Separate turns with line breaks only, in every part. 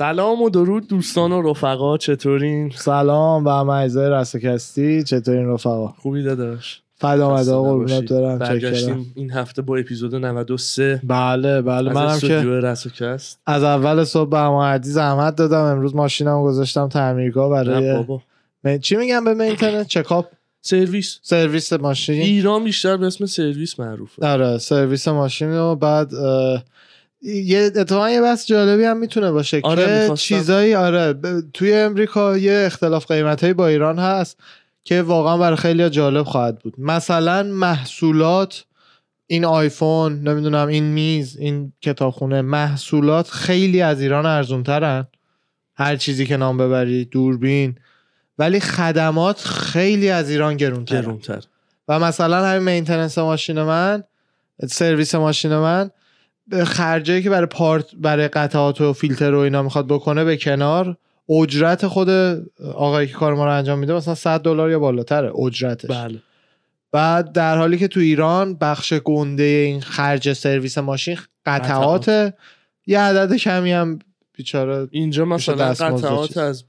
سلام و درود دوستان و رفقا چطورین؟
سلام و معزه رستکستی چطورین رفقا؟
خوبی داداش.
فدا
خسته
مدا قربونت. دارم
برگشتیم این هفته با اپیزود 93
بله بله منم که از اول صبح به هماردی زحمت دادم امروز ماشینم گذاشتم تعمیرگاه برای
بابا.
م- چی میگم به اینترنت؟ چکاپ؟
سرویس.
سرویس ماشین.
ایران بیشتر به اسم سرویس معروفه.
آره سرویس ماشین و بعد اه، یه اتفاقا یه بحث جالبی هم می‌تونه باشه
آره،
که
می‌خواستم.
چیزایی آره ب- توی امریکا یه اختلاف قیمت با ایران هست که واقعا برای خیلی جالب خواهد بود. مثلا محصولات این آیفون نمی‌دونم این میز این کتابخونه محصولات خیلی از ایران ارزون ترن هر چیزی که نام ببری دوربین. ولی خدمات خیلی از ایران
گرونتر.
و مثلا همین مینتننس ماشین من سرویس ماشین من خرجایی که برای پارت برای قطعات و فیلتر و اینا می‌خواد بکنه به کنار اجرت خود آقایی که کار ما رو انجام میده مثلا 100 دلار یا بالاتره اجرتش
بله
بعد در حالی که تو ایران بخش گنده این خرج سرویس ماشین قطعات یه عدد کمی هم بیچاره
اینجا مثلا قطعات. از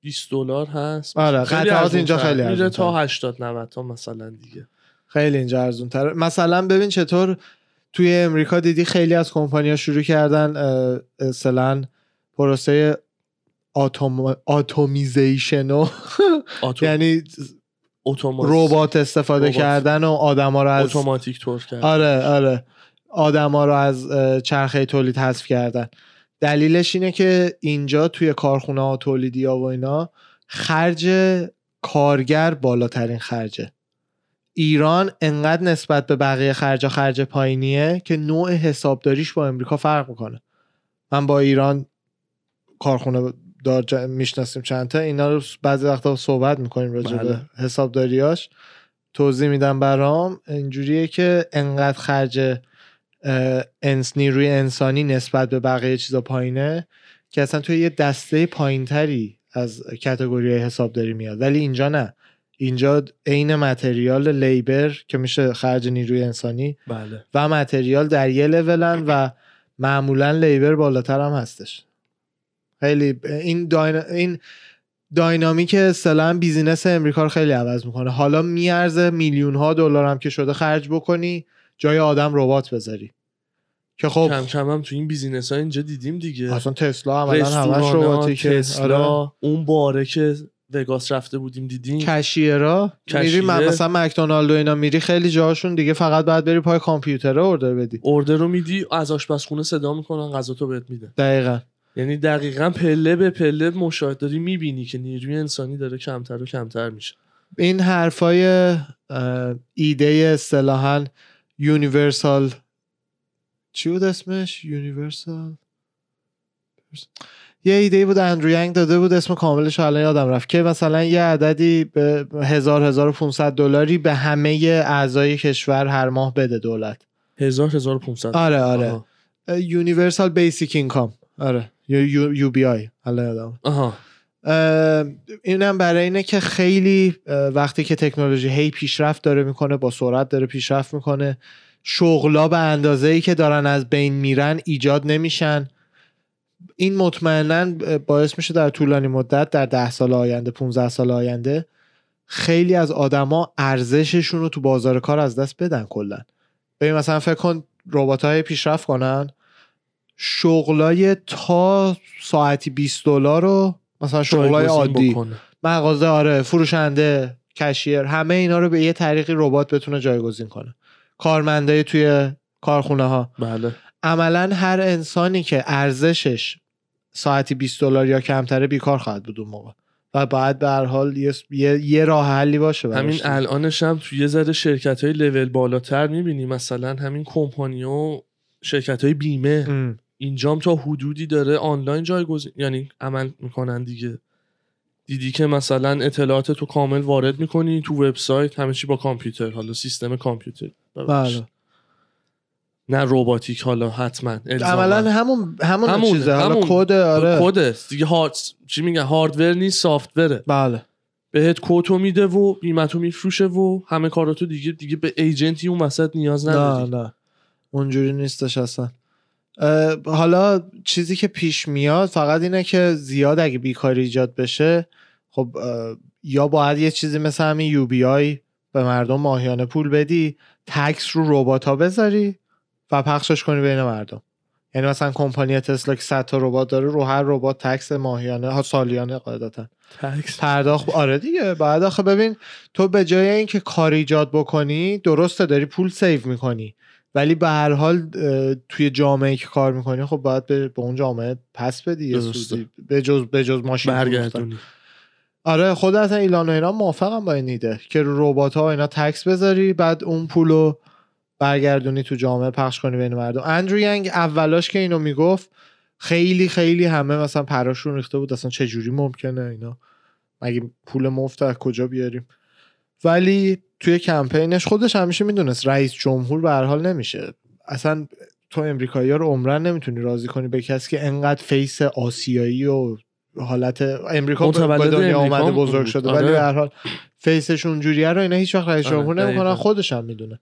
20 دلار هست
آره، قطعات اینجا. خیلی ارزون‌تر.
تا 80 90 تا مثلا دیگه
خیلی اینجا ارزون تره مثلا ببین چطور توی امریکا دیدی خیلی از کمپانیا شروع کردن اصطلاحاً پروسه آتوم... آتومیزیشن و. یعنی ربات استفاده
ربات.
کردن و آدما رو از
اتوماتیک تور کرد
آره آره آدما رو از چرخه تولید حذف کردن دلیلش اینه که اینجا توی کارخونه ها و تولیدی ها و اینا خرج کارگر بالاترین خرجه ایران انقدر نسبت به بقیه خرج خرج پایینیه که نوع حسابداریش با امریکا فرق می‌کنه. من با ایران کارخونه دار می‌شناسیم چند تا اینا رو بعضی وقتا صحبت می‌کنیم راجع
بله.
به حسابداریاش. توضیح میدم برام. اینجوریه که انقدر خرج انس نیروی انسانی نسبت به بقیه چیزا پایینه که اصلا توی یه دسته پایینتری از category حسابداری میاد. ولی اینجا نه. اینجا عین material labor که میشه خرج نیروی انسانی
بله.
و material در یه لولن و معمولا labor بالاتر هم هستش. خیلی این dyn... این dynamic اصطلاحا business امریکا رو خیلی عوض می‌کنه. حالا میارزه میلیون ها دلار هم که شده خرج بکنی جای آدم ربات بذاری. که خب
کم کم هم تو این بیزینس ها اینجا دیدیم دیگه.
اصلا تسلا عملا همش رباتیکه.
تسلا
آره.
اون باره که وگاس رفته بودیم دیدیم.
کشیرا؟ میری
کشیره.
م- مثلا مکدونالد و اینا میری خیلی جاهاشون دیگه فقط باید بری پای کامپیوتر اوردر بدی.
اوردر رو میدی از آشپزخونه صدا می‌کنن غذا تو بهت میده
دقیقا.
یعنی دقیقا پله به پله مشاهده داری می‌بینی که نیروی انسانی داره کمتر و کمتر میشه.
این حرفای ایده اصطلاحا universal چی بود اسمش؟ universal؟ یه ایده بود اندرو ینگ داده بود اسم کاملش رو الان یادم رفت. که مثلا یه عددی به هزار هزار و 500 دلاری به همه اعضای کشور هر ماه بده دولت.
هزار هزار و پونصد.
آره آره. universal basic income آره. U, UBI. الان یادم.
آها.
اینم برای اینه که خیلی وقتی که تکنولوژی هی پیشرفت داره می‌کنه با سرعت داره پیشرفت می‌کنه شغلا به اندازه ای که دارن از بین میرن ایجاد نمیشن. این مطمئنا باعث میشه در طولانی مدت در ده سال آینده 15 سال آینده خیلی از آدما ارزششون رو تو بازار کار از دست بدن کلا. ببین مثلا فکر کن ربات های پیشرفت کنن. شغلای تا ساعتی 20 دلار رو مثلا شغلای عادی. مغازه آره فروشنده کشیر همه اینا رو به یه طریقی ربات بتونه جایگزین کنه. کارمنده توی کارخونه ها
بله.
عملا هر انسانی که ارزشش ساعتی 20 دلار یا کمتره بیکار خواهد بود اون موقع. و باید به هر حال یه, یه, یه راه حلی باشه
همین. الانش هم توی یه ذره شرکت های لول بالاتر می‌بینی. مثلا همین کمپانی و شرکت های بیمه.
ام.
اینجام تا حدودی داره آنلاین جایگزین یعنی عمل می‌کنن دیگه. دیدی که مثلا اطلاعات تو کامل وارد می‌کنی تو وبسایت همه چی با کامپیوتر. حالا سیستم کامپیوتر.
بله.
نه رباتیک حالا حتما.
عملا همون همون
همونه،
چیزه. حالا
همون.
کد آره.
کده. دیگه هارد چی میگن؟ هاردور نیست سافتوره
بله.
بهت کتو میده و قیمتو میفروشه و همه کاراتو دیگه دیگه به ایجنتی اون وسط نیاز
نه
نداری.
نه. اونجوری نیستش اصلا. حالا چیزی که پیش میاد فقط اینه که زیاد اگه بیکاری ایجاد بشه خب یا باید یه چیزی مثل همین یو بی آی به مردم ماهیانه پول بدی تکس رو ربات ها بذاری و پخشش کنی بین مردم. یعنی مثلا کمپانی تسلا که 100 تا ربات داره رو هر ربات تکس ماهیانه ها سالیانه قاعدتا.
tax؟
پرداخت آره دیگه. بعد آخه ببین تو به جای اینکه کار ایجاد بکنی درسته داری پول save می‌کنی. ولی به هر حال توی جامعه که کار می‌کنی خب باید به, به اون جامعه پس بدی به جز به جز ماشین.
برگردونی.
آره خود اصلا ایلان و اینا موافقم با این ایده که ربات ها اینا tax بذاری بعد اون پولو برگردونی تو جامعه پخش کنی بین مردم. اندرو ینگ اولاش که اینو می‌گفت خیلی خیلی همه مثلا پراشون ریخته بود. اصلا چه جوری ممکنه اینا؟ مگه پول مفت از کجا بیاریم؟ ولی توی کمپینش خودش همیشه می‌دونست رئیس جمهور به هر حال نمیشه. اصلا تو امریکایی ها رو عمرن نمی‌تونی راضی کنی به کسی که انقدر face آسیایی و حالت امریکا به- دنیا آمده بزرگ. شده.
آره.
ولی به هر حال face ش اونجوریه رو اینا هیچ وقت رئیس
آره،
جمهور نمی‌کنن. خودش هم می‌دونه.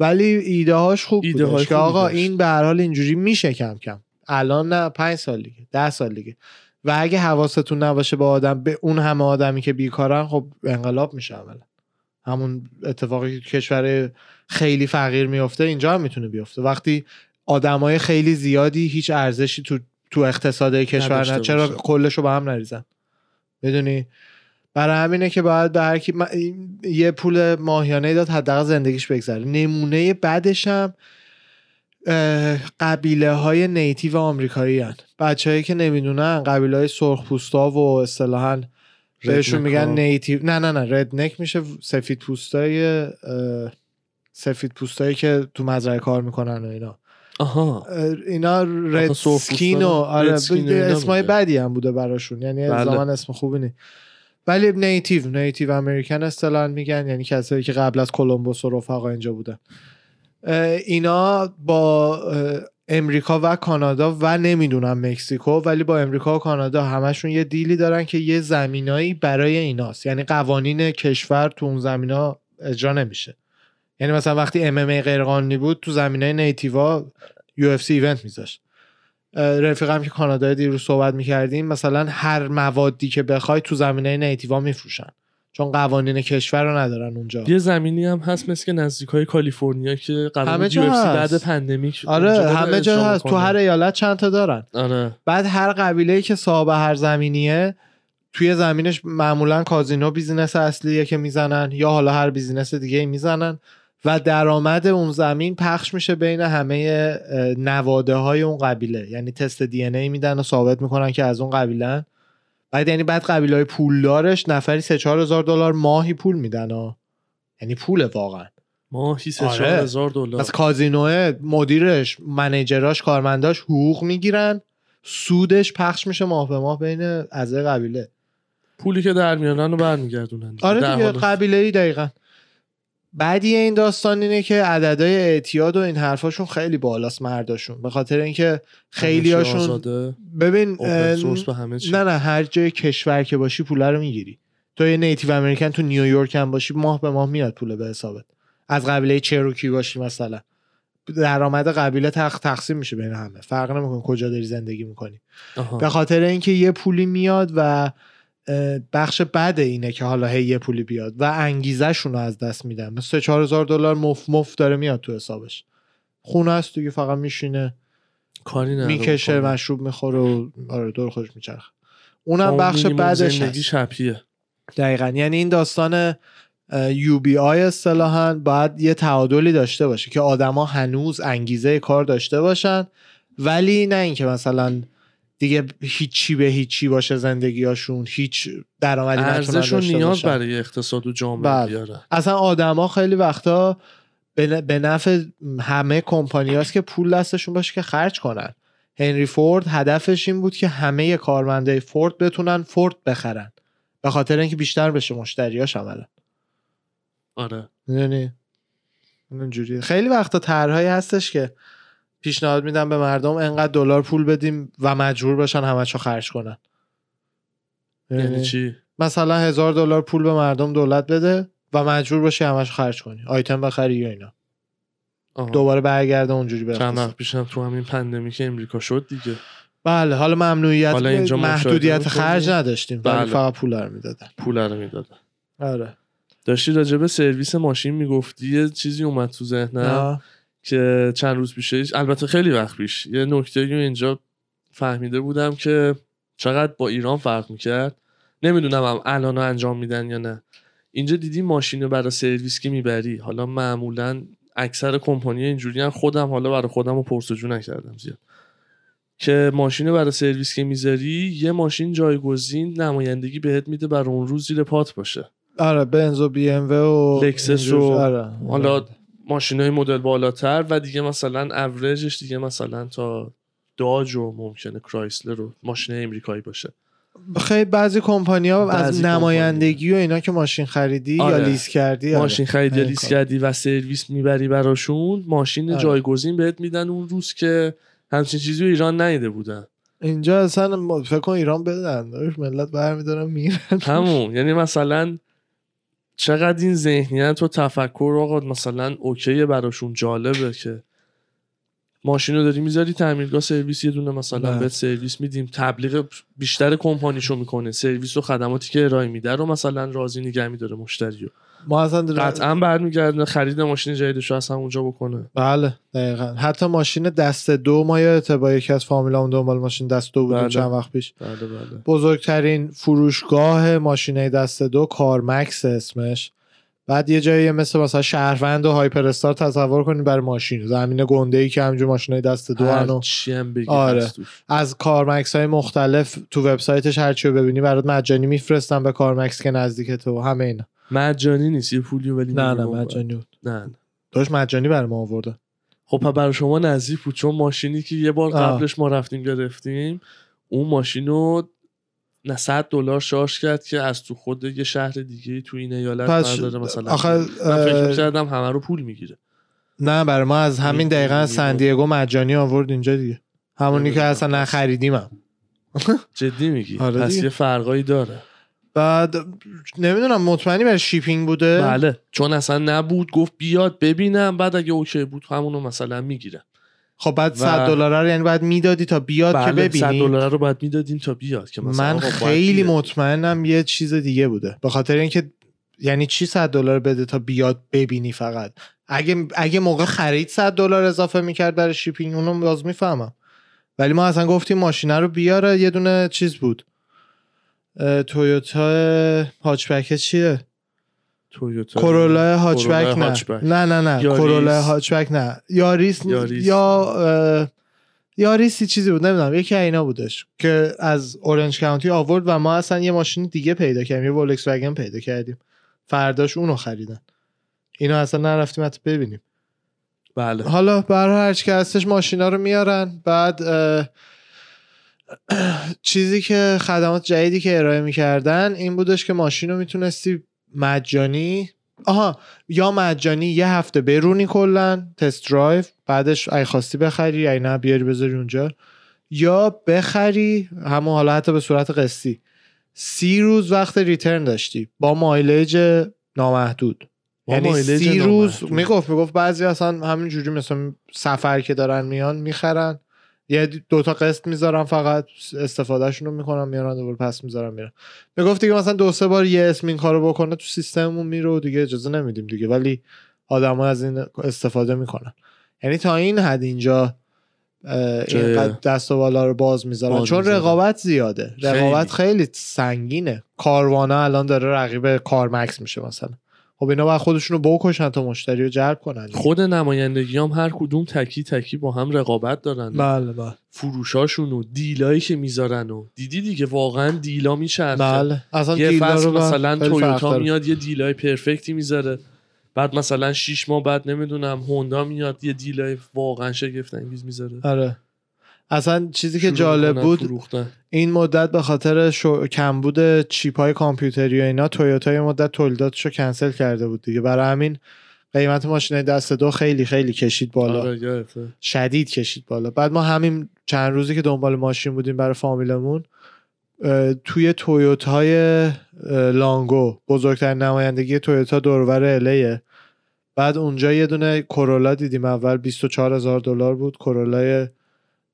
ولی ایده هاش خوب
ایده
بودش که آقا. این به هر حال اینجوری میشه کم کم. الان نه پنج سال دیگه ده سال دیگه. و اگه حواستون نباشه به آدم به اون همه آدمی که بیکارن خب انقلاب میشه عملا همون اتفاقی که کشور خیلی فقیر میفته اینجا هم می‌تونه بیفته. وقتی آدمای خیلی زیادی هیچ ارزشی تو تو اقتصاد کشور نه چرا
باشه.
کلشو به هم نریزن؟ می‌دونی؟ برای همینه که باید به هر کی م- این- یه پول ماهیانه داد حداقل زندگیش بگذره. نمونه بعدش هم قبیله های نیتیو آمریکایی هن بچه هایی که نمی‌دونن قبیله های سرخ پوستا و اصطلاحا بهشون. میگن نیتیو نه نه نه ردنک میشه. سفید پوستای سفید پوستایی که تو مزرعه کار می‌کنن و اینا.
آها.
اینا رد سکین و آره اسمای. بدی هم بوده براشون. یعنی
بله.
زمان اسم خوبی نیست. ولی نیتیو نیتیو امریکن اصطلاحا میگن یعنی کسایی که قبل از کلمبوس و رفقا اینجا بودن. اینا با امریکا و کانادا و نمی‌دونم مکزیکو ولی با امریکا و کانادا همشون یه دیلی دارن که یه زمینایی برای ایناست. یعنی قوانین کشور تو اون زمینا اجرا نمیشه. یعنی مثلا وقتی ام ام غیر قانونی بود تو زمینه نیتیوا سی ایونت میذاشت. اه، رفیقم که کانادا دیروز صحبت می‌کردیم مثلا هر موادی که بخوای تو زمینه نیتیوا میفروشن. چون قوانین کشور رو ندارن اونجا.
یه زمینی هم هست مثل که نزدیک های کالیفرنیا که UFC
هست.
بعد pandemic
آره همه جا هست. تو. هر ایالت چند تا دارن.
آره.
بعد هر قبیله که صاحب هر زمینیه توی زمینش معمولا کازینو business اصلیه که می‌زنن یا حالا هر business دیگه می‌زنن. و درآمد اون زمین پخش میشه بین همه نواده های اون قبیله. یعنی تست DNA میدن و ثابت می‌کنن که از اون قبیله. بعد یعنی بعد قبیله های پولدارش نفری 3 4 هزار دلار ماهی پول میدن ها. یعنی پول واقعا.
ماهی سه
آره.
چهار هزار دلار.
از کازینوه مدیرش منیجراش کارمنداش حقوق می‌گیرن. سودش پخش میشه ماه به ماه بین اعضای قبیله.
پولی که در میارن رو برمیگردونن.
آره دیگه قبیله ای دقیقا. بعدی این داستان اینه که عددهای اعتیاد و این حرفاشون خیلی بالاست مرداشون. به خاطر اینکه خیلی هاشون ببین
همه چی.
نه نه هر جای کشور که باشی پول رو می‌گیری. تو یه نیتیو امریکن تو نیویورک هم باشی ماه به ماه میاد پول به حسابت. از قبیله چروکی باشی مثلا. درآمد قبیله تق تقسیم میشه بین همه. فرق نمی‌کنه کجا داری زندگی می‌کنی. به خاطر اینکه یه پولی میاد و بخش بد اینه که حالا هی یه پولی بیاد و انگیزشون رو از دست میدن. مثل 4 هزار دلار مف مف داره میاد تو حسابش. خونه است دیگه فقط میشینه
کاری نداره
می‌کشه. مشروب می‌خوره و آره دور خودش میچرخه. اونم
اون
بخش بعدش
زندگی شبیه.
دقیقا. یعنی این داستان یو بی آی اصطلاحا باید یه تعادلی داشته باشه که آدما هنوز انگیزه کار داشته باشن ولی نه اینکه مثلا دیگه هیچی به هیچی باشه زندگیاشون هیچ درآمدی نتونن
ارزش و
داشته
نیاز
باشن.
برای اقتصاد و جامعه
بله.
بیاره.
اصلا آدما خیلی وقتا به نفع همه کمپانی که پول دستشون باشه که خرج کنن. هنری فورد هدفش این بود که همه کارمنده فورد بتونن فورد بخرن. به خاطر اینکه بیشتر بشه مشتریاش عملا.
آره.
می‌دونی؟ اینجوری خیلی وقتا طرحهایی هستش که پیشنهاد میدم به مردم انقدر دلار پول بدیم و مجبور باشن همشو خرج کنن
یعنی
می‌دونی؟
چی
مثلا هزار دلار پول به مردم دولت بده و مجبور باشی همش خرج کنی آیتم بخری یا اینا
آها.
دوباره برگرده اونجوری به
چند. وقت پیشم تو همین پندمیک امریکا شد دیگه
بله حالا ممنوعیت
حالا اینجا
محدودیت
مشاهده
خرج؟ نداشتیم
بله.
فقط پول رو می‌دادن
پول رو می‌دادن
آره
داشتی راجع به سرویس ماشین می‌گفتی یه چیزی اومد تو ذهنم
آه.
که چند روز پیشش البته خیلی وقت پیش یه نکته رو اینجا فهمیده بودم که چقدر با ایران فرق می‌کرد. نمی‌دونم هم الان انجام میدن یا نه. اینجا دیدی ماشین رو برای سرویس که می‌بری؟ حالا معمولا اکثر کمپانی اینجوری هم خودم حالا برای خودم رو پرس‌وجو نکردم زیاد. که ماشین برای سرویس که می‌ذاری؟ یه ماشین جایگزین نمایندگی بهت میده برای اون روز زیر پات باشه.
آره بنز و بی ام و
لکسس و
آره.
حالا ماشین های مدل بالاتر و دیگه مثلا اوریجش دیگه مثلا تا داج و ممکنه کرایسلر و ماشین امریکایی باشه
خیلی بعضی کمپانی ها
بعضی
از نمایندگی و اینا که ماشین خریدی یا
آره.
لیز کردی آره.
ماشین خرید یا لیست
کار.
کردی و سرویس می‌بری براشون ماشین
آره.
جایگزین بهت میدن اون روز که همچین چیزی رو ایران نیده بودن
اینجا اصلا فکر کن ایران بدن ملت برمیدارن میرن
همون یعنی مثلا چقدر این ذهنیت و تفکر آقا مثلا اوکیه براشون جالبه که ماشین رو داری می‌ذاری تعمیرگاه سرویس یه دونه مثلا
نه.
بهت سرویس میدیم. تبلیغ بیشتر کمپانیشو می‌کنه. سرویس و خدماتی که ارائه میده رو مثلا راضی نگه میداره مشتری رو.
ما اصلا در-
قطعا برمیگرده خرید ماشین جدیدش اصلا اونجا بکنه.
بله دقیقا. حتی ماشین دست دو ما یادته با یکی از فامیلامون دنبال ماشین دست دو بودیم
بله.
چند وقت پیش.
بله بله.
بزرگترین فروشگاه ماشینه دست دو کارمکس اسمش. بعد یه جایی مثل مثلا شهروند و هایپر استار تصور کنید برای ماشین. زمین گنده ای که همینجور ماشینه دست دو هن و
هر چی هم بگی
آره. از کارمکس های مختلف تو وبسایتش هرچی رو ببینی برات مجانی میفرستن به کارمکس که نزدیک تو همه اینا.
مجانی نیست یه پولی ولی
نه نه. مجانی بود
نه نه.
داشت مجانی برای ما آورده
خب برای شما نزدیک بود چون ماشینی که یه بار. قبلش ما رفتیم گرفتیم اون ماشین رو نه 100 دلار شارژ کرد که از تو خود یه شهر دیگه تو این ایالت
پس
برداره مثلا
آخه
من فکر
اه،
می‌کردم همه رو پول می‌گیره
نه برای ما از همین
می‌دونی
دقیقا. سندیگو مجانی آورد اینجا دیگه همونی که. اصلا نخریدیم هم.
جدی میگی
آره
پس. یه فرقایی داره
بعد نمی‌دونم مطمئنی برای شیپینگ بوده؟
بله. چون اصلا نبود گفت بیاد ببینم بعد اگه اوکی بود همونو مثلا می‌گیرم.
خب بعد
و-
100 دلار رو یعنی باید می‌دادی تا بیاد که
بله 100
ببینی؟
دلار رو باید می‌دادیم تا بیاد که مثلا
من خیلی. مطمئنم یه چیز دیگه بوده. به خاطر اینکه یعنی چی 100 دلار بده تا بیاد ببینی فقط؟ اگه اگه موقع خرید 100 دلار اضافه می‌کرد برای شیپینگ اونو باز می‌فهمم. ولی ما اصلا گفتیم ماشینه رو بیاره یه دونه چیز بود. تویوتا هاچبک چیه؟
تویوتا
کرولا هاچبک نه. نه نه نه. کرولا هاچبک نه. یاریس. یا یاریسی چیزی بود نمی‌دونم. یکی از اینا بودش که از اورنج کانتی آورد و ما اصلا یه ماشین دیگه پیدا کردیم یه ولکس وگن پیدا کردیم. فرداش اونو خریدن. اینو اصلا نرفتیم حتی ببینیم.
بله.
حالا برای هرچی که هستش ماشینا رو میارن بعد چیزی که خدمات جدیدی که ارائه می‌کردن این بودش که ماشین رو می‌تونستی مجانی آها یا مجانی یه هفته برونی کلا تست درایو بعدش ای خواستی بخری ای نه بیاری بذاری اونجا یا بخری همون حالا حتی به صورت قسطی. سی روز وقت ریترن داشتی با مایلج نامحدود. یعنی سی روز. می‌گفت می‌گفت بعضی اصلا همین جوری مثلا سفر که دارن میان می‌خرن. یه دوتا قسط می‌ذارن فقط استفادهشون رو می‌کنن میارن دوباره پس می‌ذارن میرن می‌گفت دیگه مثلا دو سه بار یه اسم این کارو بکنه تو سیستممون میره و دیگه اجازه نمیدیم دیگه ولی آدما از این استفاده می‌کنن. یعنی تا این حد اینجا اینقدر دست و بالا رو باز می‌ذارن. چون. رقابت زیاده. رقابت خیلی. سنگینه. کاروانه الان داره رقیب کارمکس میشه مثلا. خب اینا باید خودشونو بکشن تا مشتری رو جلب کنن.
خود نمایندگی هم هر کدوم تکی تکی با هم رقابت دارن.
بله بله.
فروشاشون و دیلایی که می‌ذارن و دیدی دیگه واقعا دیلا میچرخه.
بله. اصلا
یه فصل
رو
مثلا تویوتا. میاد یه دیلای پرفکتی می‌ذاره. بعد مثلا شیش ماه بعد نمی‌دونم هوندا میاد یه دیلای واقعا شگفت انگیز می‌ذاره.
آره. اصلا چیزی که جالب بود
فروختن.
این مدت به خاطر شو... کمبود چیپ های کامپیوتری و اینا تویوتا یه مدت تولیداتش رو کنسل کرده بود دیگه. برای همین قیمت ماشین دست دو خیلی خیلی کشید بالا.
آره.
شدید کشید بالا. بعد ما همین چند روزی که دنبال ماشین بودیم برای فامیلمون توی تویوت های لانگو بزرگترین نمایندگی تویوتا دورور الیه بعد اونجا یه دونه کرولا دیدیم. اول 24 هزار دلار بود. کرولای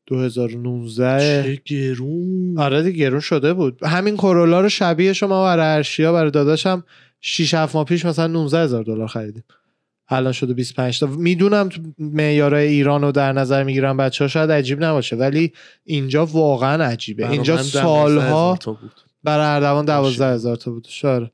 2019
چه گرون.
آره دیگه گرون شده بود. همین کرولا رو شبیه شما برای ارشیا برای داداشم 6 7 ماه پیش مثلا 19 هزار دلار خریدیم. الان شده 25 تا. می‌دونم تو معیارای ایران رو در نظر می‌گیرم بچه ها شاید عجیب نباشه ولی اینجا واقعا عجیبه. اینجا
من 12
سالها برای اردوان 12 هزار تا بود. شاره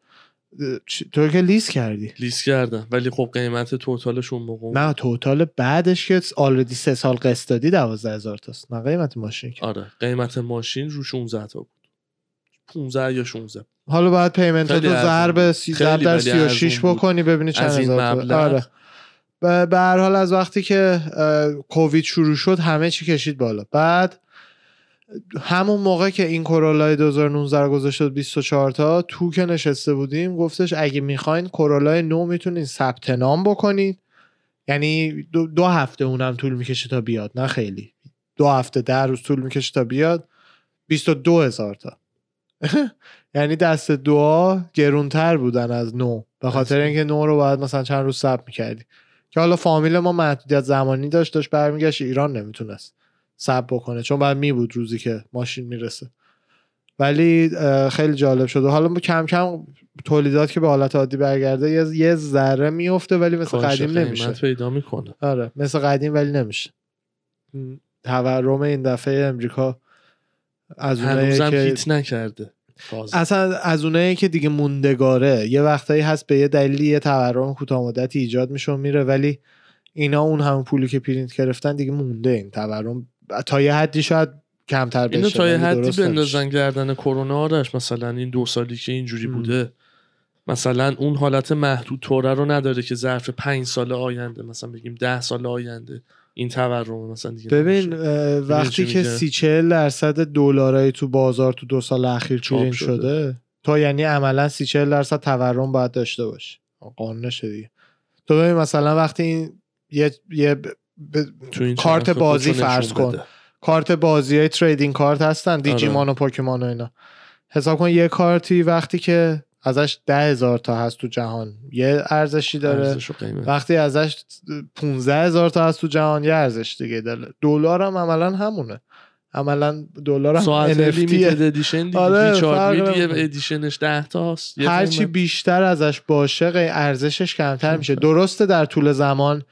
تو که لیست کردی.
لیست کردم. ولی خب قیمت توتالش اون موقع
نه توتال بعدش که آلردی سه سال قسط دادی 12 هزار تاست. نه قیمت ماشین که.
آره قیمت ماشین رو 16 تا بود. 15 یا 16
حالا باید پیمنت تو ضرب
بود.
سی
خیلی
ضرب در
ولی
36
ارزون بود.
بکنی ببینی چند هزار آره. به هر حال از وقتی که کووید شروع شد همه چی کشید بالا. بعد همون موقع که این کرولای 2019 رو گذاشت بود 24 تا تو که نشسته بودیم. گفتش اگه می‌خواین کرولای نو می‌تونین ثبت نام بکنین. یعنی دو, دو هفته اونم طول می‌کشه تا بیاد نه خیلی. دو هفته ده روز طول می‌کشه تا بیاد. 22 هزار تا. یعنی دست دعا گرونتر بودن از نو. به خاطر. اینکه نو رو باید مثلا چند روز ثبت می‌کردی. که حالا فامیل ما محدودیت زمانی داشت داشت برمیگشت ایران نمی‌تونست. ثبت بکنه. چون بعد می بود روزی که ماشین می‌رسه. ولی خیلی جالب شده حالا ما کم کم تولیدات که به حالت عادی برگرده یه, ذره میفته ولی مثل قدیم نمیشه.
پیدا می‌کنه.
آره مثل قدیم ولی نمیشه. تورم این دفعه امریکا از اونایی که
هیت نکرده.
اصلا از اونایی که دیگه موندگاره یه وقتایی هست به یه دلیلی یه تورم کوتاه مدتی ایجاد میشه و میره ولی اینا اون همون پولی که پرینت گرفتن دیگه مونده این تورم. تا یه حدی شاید کمتر بشه
اینو تا یه حدی. بندازن گردن کرونا آرش مثلا این دو سالی که اینجوری
م.
بوده مثلا اون حالت محدود طوره رو نداره که ظرف پنج سال آینده مثلا بگیم ده سال آینده این تورم مثلا دیگه
ببین. اه، وقتی که؟ سی چهل درصد دلارای تو بازار تو دو سال اخیر
چاپ
پرینت
شده.
شده تو یعنی عملا سی چهل درصد تورم باید داشته باشه قانونشه دیگه تو ببین مثلا وقتی این یه, یه ب- ب-
تو این
کارت بازی فرض کن.
بده.
کارت بازی های trading card هستن
آره.
دیجیمان و پوکیمان و اینا حساب کن یه کارتی وقتی که ازش ده هزار تا هست تو جهان یه ارزشی داره
ارزش.
وقتی ازش 15 هزار تا هست تو جهان یه ارزش دیگه داره دلار هم عملا همونه عملا دلار هم NFT
edition دیگه
آره،. edition
ش 10 تاست
هرچی
قیمت.
بیشتر ازش باشه ارزشش کمتر میشه درسته در طول زمان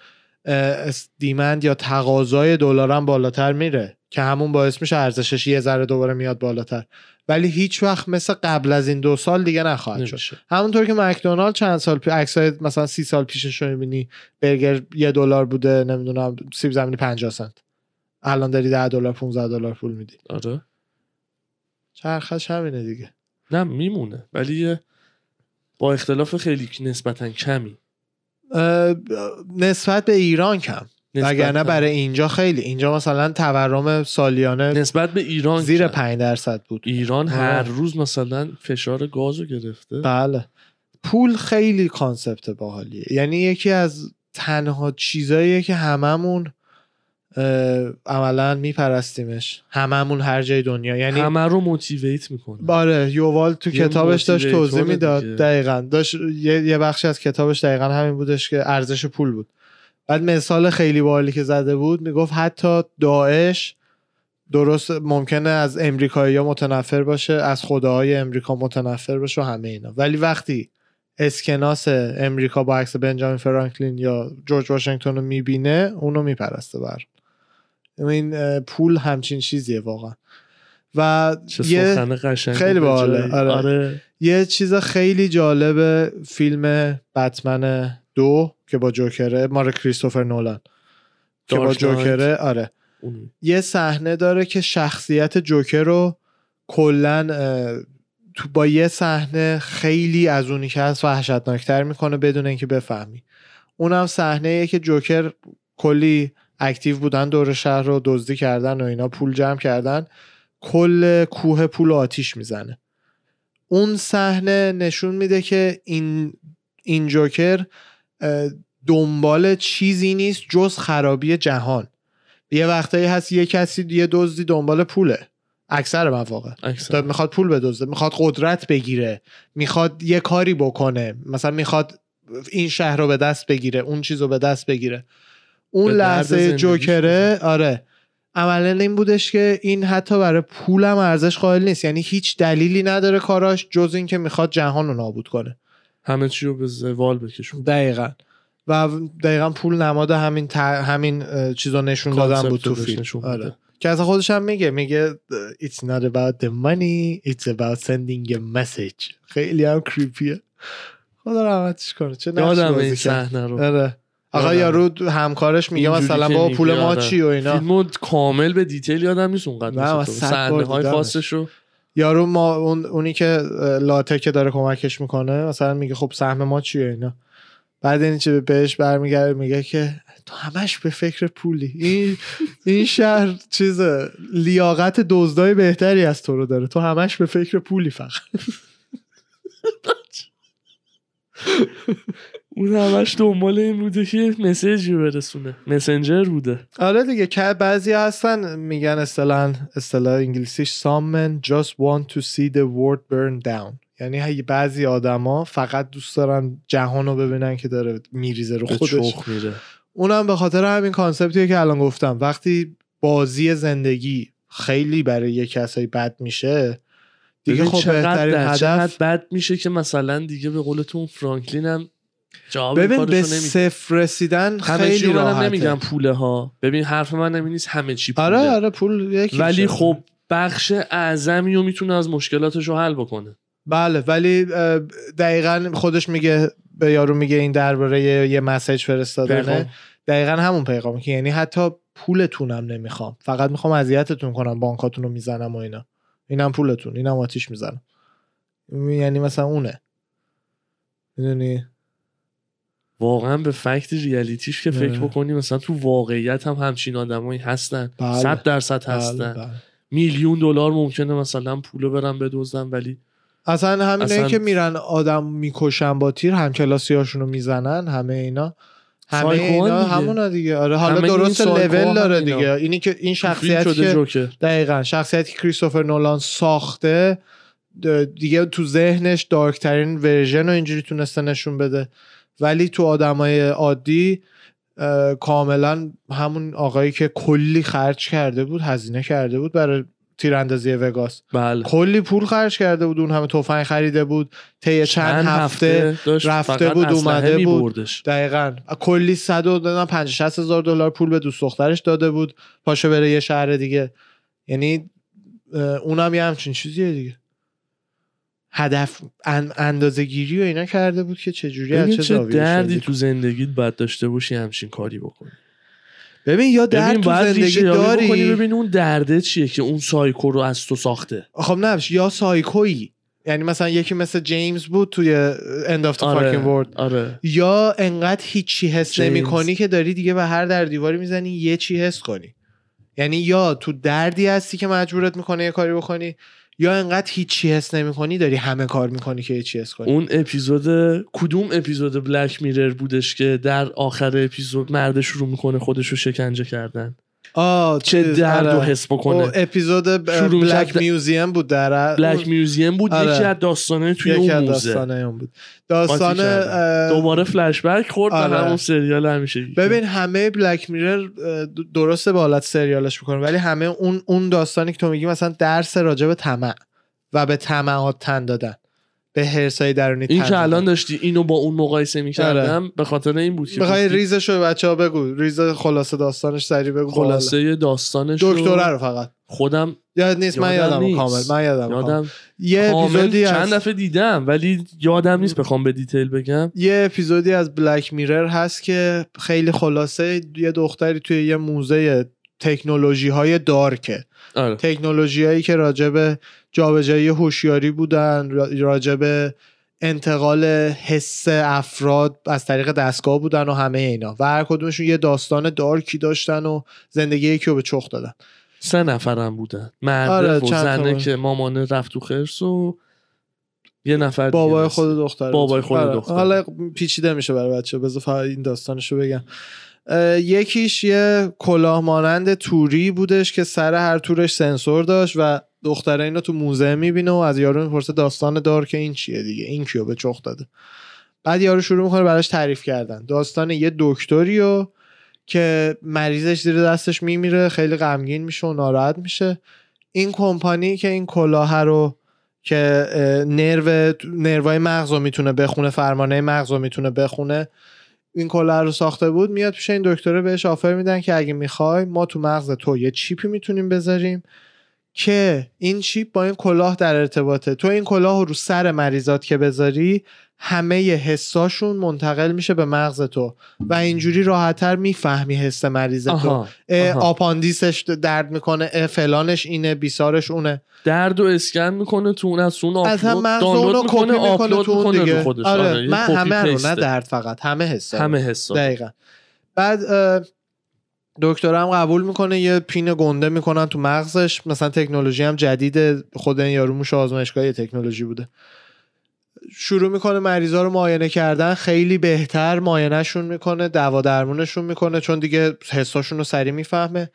demand یا تقاضای دلار هم بالاتر میره که همون باعث میشه ارزشش یه ذره دوباره میاد بالاتر. ولی هیچ وقت مثل قبل از این دو سال دیگه نخواهد شد.
نمیشه.
همونطور که مکدونالد چند سال پی عکسای مثلا سی سال پیشش رو می‌بینی برگر یه دلار بوده نمی‌دونم سیب زمینی 50 سنت. الان داری 10 دلار 15 دلار پول میدی.
آره.
چرخش همینه دیگه.
نه میمونه. ولی با اختلاف خیلی نسبتا کمی.
نسبت به ایران کم. وگرنه برای اینجا خیلی. اینجا مثلا تورم سالیانه
نسبت به ایران
زیر
کم.
5 درصد بود.
ایران هر
آره.
روز مثلا فشار گاز رو گرفته.
بله. پول خیلی concept باحالیه. یعنی یکی از تنها چیزاییه که هممون عملا میپرستیمش. هممون هر جای دنیا. یعنی
همه رو motivate می‌کنه.
آره یووال تو کتابش داشت توضیح می‌داد. دقیقا. داشت یه, بخشی از کتابش دقیقا همین بودش که ارزش پول بود. بعد مثال خیلی باحالی که زده بود می‌گفت حتی داعش درست ممکنه از امریکایی ها متنفر باشه از خداهای امریکا متنفر باشه و همه اینا. ولی وقتی اسکناس امریکا با عکس بنجامین فرانکلین یا جورج واشنگتن رو می‌بینه اونو میپرسته بر این اه، پول همچین چیزیه واقعا و یه خیلی باحاله،. آره.
آره.
یه چیز خیلی جالب فیلم بتمن دو که با جوکره مال کریستوفر نولان که با. جوکره آره
اون.
یه صحنه داره که شخصیت جوکر رو کلا تو با یه صحنه خیلی از اونی که هست وحشتناکتر می‌کنه بدون اینکه بفهمی اونم صحنه که جوکر کلی اکتیو بودن دور شهر رو دزدی کردن و اینا پول جمع کردن. کل کوه پول آتیش می‌زنه. اون صحنه نشون میده که این این جوکر دنبال چیزی نیست جز خرابی جهان. یه وقتایی هست یه کسی یه دزدی دنبال پوله. اکثر مواقع.
اکثر.
می‌خواد پول بدزده می‌خواد قدرت بگیره می‌خواد یه کاری بکنه. مثلا می‌خواد این شهر رو به دست بگیره اون چیز رو به دست بگیره. اون لحظه جوکره آره. عملا این بودش که این حتی برای پولم ارزش قائل نیست. یعنی هیچ دلیلی نداره کاراش جز اینکه می‌خواد جهان رو نابود کنه.
همه چی رو به زوال بکشون
دقیقا. و دقیقا پول نماد همین ت... همین چیز رو نشون دادن بود تو فیلم. آره. که از خودش هم میگه میگه it's not about the money it's about sending a message. خیلی هم کریپیه خدا رحمتش کنه. چه بازی
این. صحنه رو.
آره. آقا. یارو همکارش میگه مثلا با پول ما
آره.
چی و اینا.
فیلمو کامل به دیتیل یادم نیست اونقدر صحنه های. خاصش رو
یارو ما اون اونی که لاته که داره کمکش می‌کنه مثلا میگه خب سهم ما چیه اینا. بعد این چه بهش برمیگرده میگه که تو همش به فکر پولی. این این شهر چیز لیاقت دزدای بهتری از تو رو داره. تو همش به فکر پولی فقط.
اون همش دنبال این بوده که مسیجی برسونه. مسنجر بوده.
آره دیگه که بعضی هستن میگن اصطلاح اصطلاح انگلیسیش some men just want to see the world burn down. یعنی هی بعضی آدما فقط دوست دارن جهان رو ببینن که داره میریزه رو خودش.
میره.
اونم به خاطر همین کانسپتیه که الان گفتم. وقتی بازی زندگی خیلی برای یه کسایی بد میشه دیگه خب بهترین هدف
بد میشه که مثلا دیگه به قولتون فرانکلین هم جواب
ببین به صفر رسیدن
همه
خیلی راحته.
نمیگم پوله ها. ببین حرف من نمی نیست همه چی پوله.
آره آره پول یکی
ولی. خب بخش اعظمی رو می‌تونه از مشکلاتش رو حل بکنه.
بله ولی دقیقا خودش میگه به یارو میگه این درباره یه, مسیج فرستادنه.
پیغام.
دقیقا همون پیغامی که یعنی حتی پولتونم نمی‌خوام. فقط می‌خوام اذیتتون کنم بانکاتون رو می‌زنم و اینا. اینم پولتون اینم آتیش می‌زنم. یعنی مثلا اونه. می‌دونی؟
واقعا به فکت ریالیتیش که فکر
آره.
بکنی مثلا تو واقعیت هم همچین آدمایی هستن
بله.
صد درصد
بله،
هستن
بله.
میلیون دلار ممکنه مثلا پولو برن بدزدن ولی
اصلا همینه
اصلا-
که میرن آدم می‌کشن با تیر هم کلاسیاشون رو می‌زنن همه اینا همه اینا
دیگه.
همون دیگه آره حالا درست لول داره. دیگه اینی که این
شده
که
جوکر
دقیقا شخصیتی که کریستوفر نولان ساخته دیگه تو ذهنش دارکترین ورژن رو اینجوری تونسته نشون بده ولی تو آدمای عادی کاملا همون آقایی که کلی خرج کرده بود هزینه کرده بود برای تیراندازی وگاس.
بله.
کلی پول خرج کرده بود اون همه تفنگ خریده بود طی چند, هفته,
داشت
رفته بود، اومده بود. دقیقا. کلی صد و 50 60 هزار دلار پول به دوست دخترش داده بود. پاشه بره یه شهر دیگه. یعنی اونم یه همچین چیزیه دیگه. هدف ان اندازه گیری و اینا کرده بود که چجوری از چه
چه دردی. تو زندگیت باید داشته باشی همچین کاری بکنی.
ببین یا درد
ببین
تو زندگی
یابی بکنی
داری
ببین اون درده چیه که اون سایکو رو از تو ساخته.
خب نه یا سایکویی. یعنی مثلا یکی مثل جیمز بود توی of the Fucking World.
آره.
یا انقدر هیچی حس
جیمز.
نمی کنی که داری دیگه به هر در دیواری می‌زنی یه چی حس کنی. یعنی یا تو دردی هستی که مجبورت می‌کنه یه کاری بکنی یا انقدر هیچی حس نمی کنی داری همه کار می‌کنی که یه چی حس کنی؟
اون اپیزود کدوم اپیزود بلک میرر بودش که در آخر اپیزود مرد شروع می‌کنه خودش رو شکنجه کردن؟
آه
چه درد رو
آره.
حس بکنه
اپیزود بلک میوزیم بود در
بلک میوزیم بود
آره.
یکی از داستانه توی
یکی
اون موزه
داستانه اون بود داستان. اه،
دوباره فلش بک خورد به
آره.
همون سریال همیشه
ببین همه بلک میرر درسته به حالت سریالش می‌کنه ولی همه اون اون داستانی که تو میگی مثلا درس راجع به طمع و به طمعات تن دادن به هرسای درونی
این که الان. داشتی اینو با اون مقایسه می‌کردم به خاطر این بود که
می‌خوای
گفتی
ریزش رو بچه ها بگو. ریز خلاصه داستانش سریع بگو.
خلاصه داستانش
دکتره رو فقط.
خودم
یاد نیست من
یادم.
کامل. من یادم, کامل.
یادم
یه اپیزودی
چند دفعه دیدم ولی یادم نیست بخوام به دیتیل بگم.
یه اپیزودی از بلک میرر هست که خیلی خلاصه یه دختری توی یه موزه تکنولوژی های دارکه.
آره.
تکنولوژی هایی که راجب جابجایی هوشیاری بودن را- راجب انتقال حس افراد از طریق دستگاه بودن و همه اینا و هر کدومشون یه داستان دارکی داشتن و زندگی یکی رو به چخ دادن
سه نفرم بودن مرده
آره،
و زنه. که مامانه رفت تو خرس و یه نفر
بابای. خود دختر
بابای. خود
آره.
دختر.
حالا پیچیده میشه برای بچه بذار فقط این داستانشو بگم یکیش یه کلاه مانند توری بودش که سر هر تورش سنسور داشت و دختره اینو تو موزه می‌بینه و از یارو می‌پرسه داستان دار که این چیه دیگه؟ این کیو به چخ داده؟ بعد یارو شروع می‌کنه براش تعریف کردن. داستان یه دکتریو که مریضش زیر دستش میمیره خیلی غمگین میشه و ناراحت میشه. این کمپانی که این کلاه رو که نرو نروای مغز رو می‌تونه بخونه فرمانه مغز رو می‌تونه بخونه این کلاه رو ساخته بود. میاد پیش این دکتره بهش offer میدن که اگه می‌خوای ما تو مغز تو یه چیپی می‌تونیم بذاریم. که این چیپ با این کلاه در ارتباطه. تو این کلاه رو رو سر مریضات که بذاری همه حساشون منتقل میشه به مغز تو و اینجوری راحتتر می‌فهمی حس مریض تو.
آها
اه،
آها.
آپاندیسش درد می‌کنه فلانش اینه بیسارش اونه.
درد و اسکن می‌کنه تو اون از اون آپلود دانلود می‌کنه آپلود
تو اون دیگه
رو خودش.
آره
یه
من
کپی
همه رو نه. درد فقط همه حسا
همه حسا
دقیقا. بعد اه، دکتر هم قبول می‌کنه یه پین گنده می‌کنن تو مغزش. مثلا تکنولوژی هم جدید خود این یارو موش آزمایشگاه یه تکنولوژی بوده. شروع می‌کنه مریضا رو معاینه کردن. خیلی بهتر معاینهشون می‌کنه دوا درمونشون می‌کنه چون دیگه حساشون رو سریع می‌فهمه.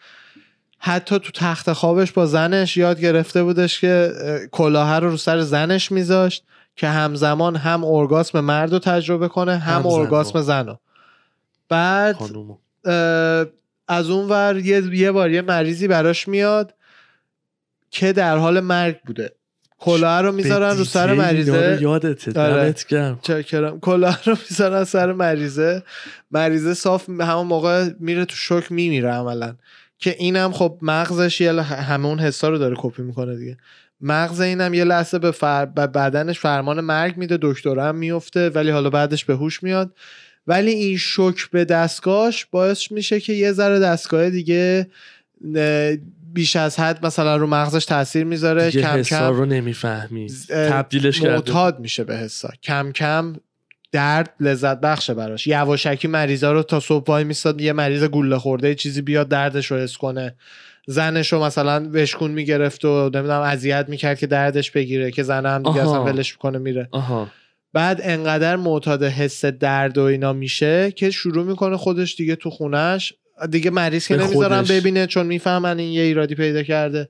حتی تو تخت خوابش با زنش یاد گرفته بودش که اه، کلاه رو رو سر زنش میذاشت که همزمان هم ارگاسم مرد رو تجربه کنه هم,
هم.
ارگاسم زن رو. بعد از اون ور یه, یه بار یه مریضی براش میاد که در حال مرگ بوده. کلاه رو می‌ذارن رو سر مریضه.
یادته
آره.
دمت گرم.
کلاه رو می‌ذارن سر مریضه. مریضه صاف همون موقع میره تو شوک میمیره عملا. که اینم خب مغزش یه همه اون حسا رو داره کپی می‌کنه دیگه. مغز اینم یه لحظه به, فر... به بدنش فرمان مرگ میده دکتر هم میفته ولی حالا بعدش به هوش میاد. ولی این شوک به دستگاهش باعث میشه که یه ذره دستگاه دیگه بیش از حد مثلا رو مغزش تاثیر می‌ذاره کم کم
رو
اه،
تبدیلش کرده.
معتاد میشه به حسا. کم کم درد لذت بخشه براش. یواشکی مریضا رو تا صبح وای میستاد یه مریض گوله خورده یه چیزی بیاد دردش رو حس کنه. زنش رو مثلا وشکون می‌گرفت و نمی‌دونم اذیت می‌کرد که دردش بگیره که زن هم دیگه. اصلا ولش می‌کنه میره.
آها.
بعد انقدر معتاد حس درد و اینا میشه که شروع می‌کنه خودش دیگه تو خونش دیگه مریض که
خودش.
ببینه چون می‌فهمن این یه ایرادی پیدا کرده.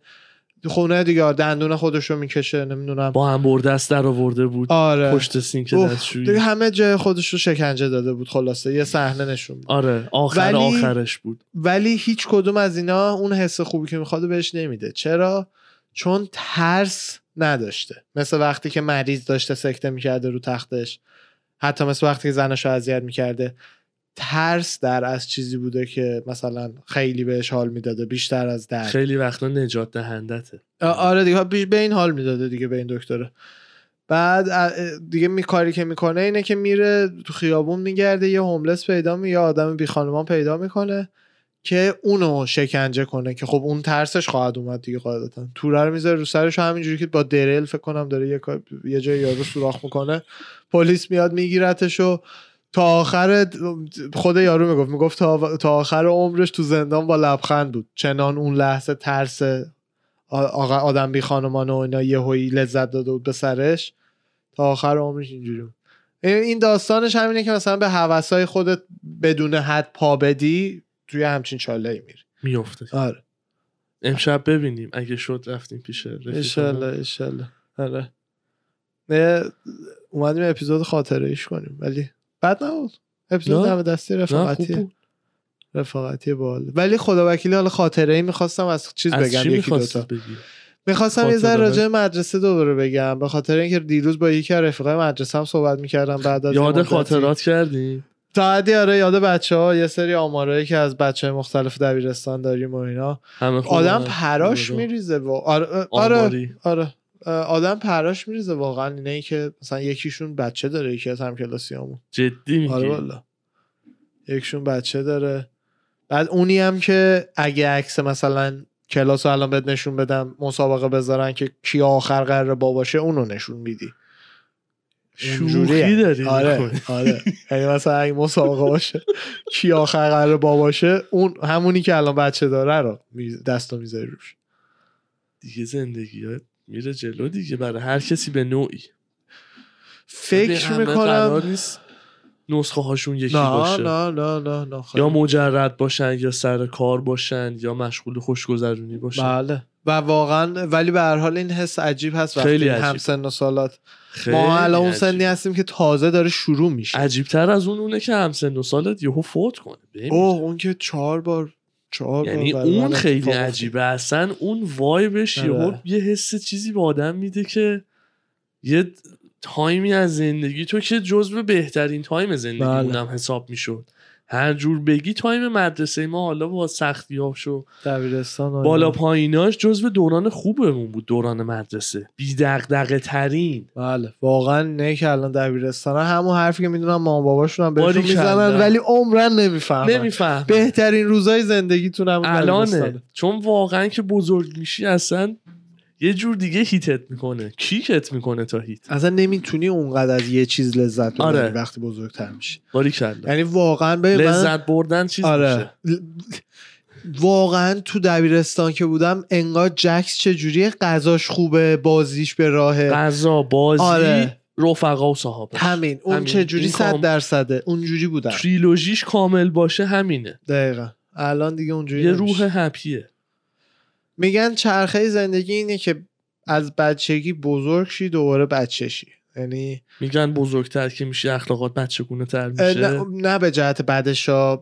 خونه دیگه دندون خودش رو می‌کشه نمی‌دونم.
با هم برده است در آورده بود.
آره.
پشت سینک دستشویی.
دیگه همه جای خودش رو شکنجه داده بود خلاصه یه صحنه نشون می‌داد.
آره آخر
ولی-
آخرش بود.
ولی هیچ کدوم از اینا اون حس خوبی که می‌خواد بهش نمیده. چرا؟ چون ترس نداشته. مثل وقتی که مریض داشته سکته می‌کرده رو تختش. حتی مثل وقتی که زنش رو اذیت می‌کرده. ترس در از چیزی بوده که مثلا خیلی بهش حال می‌داده بیشتر از درد.
خیلی وقتا نجات دهندته.
آره دیگه به این حال می‌داده دیگه به این دکتره. بعد دیگه می کاری که می‌کنه اینه که میره تو خیابون میگرده یه هوملس پیدا می یه آدم بی خانمان پیدا می‌کنه. که اونو شکنجه کنه که خب اون ترسش خواهد اومد دیگه قاعدتا. توره رو می‌ذاره رو سرش همینجوری که با دریل فکر کنم داره یه یه جای یارو سوراخ می‌کنه. پلیس میاد میگیرتش و تا آخر خود یارو می‌گفت می‌گفت تا, آخر عمرش تو زندان با لبخند بود. چنان اون لحظه ترس آقا آدم بی خانمان و اینا یه هایی لذت داده بود به سرش. تا آخر عمرش اینجوری بود. این داستانش همینه که مثلا به هوسای خودت بدون حد پا بدی توی همچین چاله ای میری.
میفته
آره.
امشب ببینیم. اگه شد رفتیم پیش.
انشالله انشالله. آره. نه، اومدیم اپیزود خاطره ایش کنیم. ولی بد نبود اپیزود. دم دستی
بود.
رفاقتی بال ولی خدا وکیلی حالا خاطره ای می‌خواستم از چیز
از
بگم
چی
یکی دوتا.
بگی؟
می‌خواستم یه ذره؟ راجع به مدرسه دوباره بگم. به خاطر اینکه دیروز با یکی از رفیقای مدرسه هم صحبت می‌کردم بعد از
یاد. خاطرات کردی؟
تا حدی آره یاد بچه ها یه سری آمارایی که از بچه های مختلف دبیرستان داریم و اینا
همه خوب
آدم
اومد.
پراش. میریزه و... آره آره. آره. آدم پراش میریزه واقعا اینه ای که مثلا یکیشون بچه داره یکی از همکلاسیامون
جدی میگی
آره والا یکشون بچه داره بعد اونی هم که اگه عکس مثلا کلاس رو الان بهت نشون بدم مسابقه بذارن که کی آخر قرار باباشه اونو نشون میدی
شوخی. داری
آره
می‌کنی.
آره یعنی مثلا اگه مسابقه باشه کی آخر قرار باباشه اون همونی که الان بچه داره رو دستو می‌ذاری روش
دیگه زندگی میره جلو دیگه برای هر کسی به نوعی
فکر می‌کنم
نسخه هاشون یکی
نه
باشه
نه نه نه نه.
یا مجرد باشن یا سر کار باشن یا مشغول خوشگذرونی باشن
بله و واقعا ولی به هر حال این حس عجیب هست وقتی
خیلی
هم
عجیب.
سن و سالات ما الان اون. سنی هستیم که تازه داره شروع میشه
عجیب تر از اون اونه که همسن و سالت یهو فوت کنه.
اوه اون که چهار بار چهار
یعنی
بار
اون خیلی. عجیبه اصلا اون vibe ش
آره.
یهو یه حس چیزی به آدم میده که یه time ی از زندگی تو که جزو بهترین time زندگی
بله.
حساب می‌شد هر جور بگی time مدرسه ما حالا با سختی و
دبیرستان.
بالا پاییناش جزو دوران خوبمون بود دوران مدرسه بی دغدغه ترین
بله واقعا نه که الان دبیرستان همون حرفی که می‌دونم مامان باباشون هم بهشون. می‌زنن ولی عمرن نمی‌فهمن
نمیفهم
بهترین روزای زندگیتون هم
الانه. چون واقعا که بزرگ میشی اصلا یه جور دیگه هیتت می‌کنه. کیکت می‌کنه تا هیت
اصلا نمی‌تونی اونقدر از یه چیز لذت ببری
آره.
وقتی بزرگتر میشی. یعنی واقعا من-
لذت بردن چیز
آره.
میشه.
واقعا تو دبیرستان که بودم انگار جکس چجوری غذاش خوبه بازیش به راهه.
غذا بازی
آره.
رفقا و صحابه
همین. اون
همین.
چجوری صد درصده. اونجوری بودم
تریلوژیش کامل باشه همینه.
دقیقا. الان دیگه اونجوری
یه
نمیشه.
روح هپیه.
میگن چرخه زندگی اینه که از بچگی بزرگ شی دوباره بچه شی یعنی
میگن بزرگتر که میشه اخلاقات بچگونه تر میشه
نه, نه به جهت بعدشا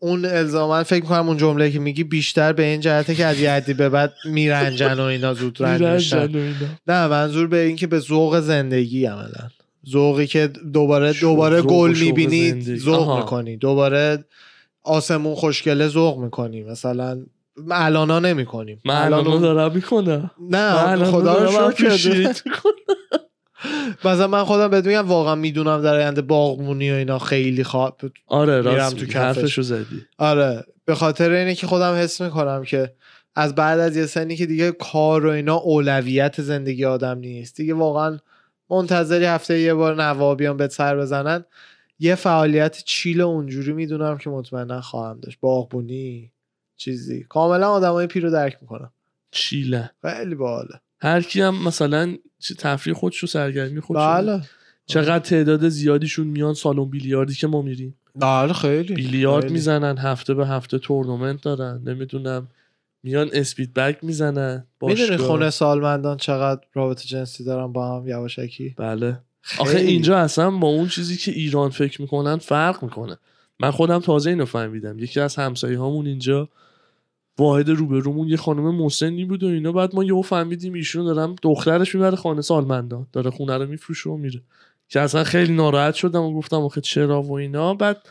اون الزاما فکر می‌کنم اون جمله که میگی بیشتر به این جهته که از یه حدی به بعد میرنجن و اینا زود رنج میشن
میرنجن و اینا.
نه منظور به این که به ذوق زندگی عملا ذوقی که دوباره دوباره گل می‌بینی. ذوق. می‌کنی دوباره آسمون خوشگله ذوق می‌کنی مثلا الانا نمی کنیم.
من الان دارم می‌کنم
نه خدا رو شکر. مثلا من خودم بهت میگم واقعا می‌دونم در آینده باغمونی و اینا خیلی خواب
آره راست
تو.
حرفشو زدی.
آره به خاطر اینه که خودم حس می‌کنم که از بعد از یه سنی که دیگه کار و اینا اولویت زندگی آدم نیست. دیگه واقعا منتظری هفته یه بار نوابیان به سر بزنن. یه فعالیت چیل اونجوری می‌دونم که مطمئنا خواهم داشت. باغبونی. چیزی. کاملا آدمای پیر رو درک می‌کنم.
چیله.
خیلی باحاله.
هر کی هم مثلا تفریح خودشو سرگرمی خودشو
بله.
چقدر تعداد زیادیشون میان سالن بیلیاردی که ما میریم.
بله خیلی.
بیلیارد
خیلی.
می‌زنن هفته به هفته تورنمنت دارن. نمی‌دونم میان اسپید بک می‌زنن.
می‌دونی خونه سالمندان چقدر رابطه جنسی دارن با هم یواشکی؟
بله. آخه
خیلی.
اینجا اصلا با اون چیزی که ایران فکر می‌کنن فرق می‌کنه. من خودم تازه اینو فهمیدم. یکی از همسایه هامون اینجا واحد روبرومون یه خانم مسنی بود و اینا. بعد ما یهو فهمیدیم ایشون دارم دخترش می‌بره خانه سالمندان. داره خونه رو میفروشه و میره. که اصلا خیلی ناراحت شدم و گفتم آخه چرا و اینا. بعد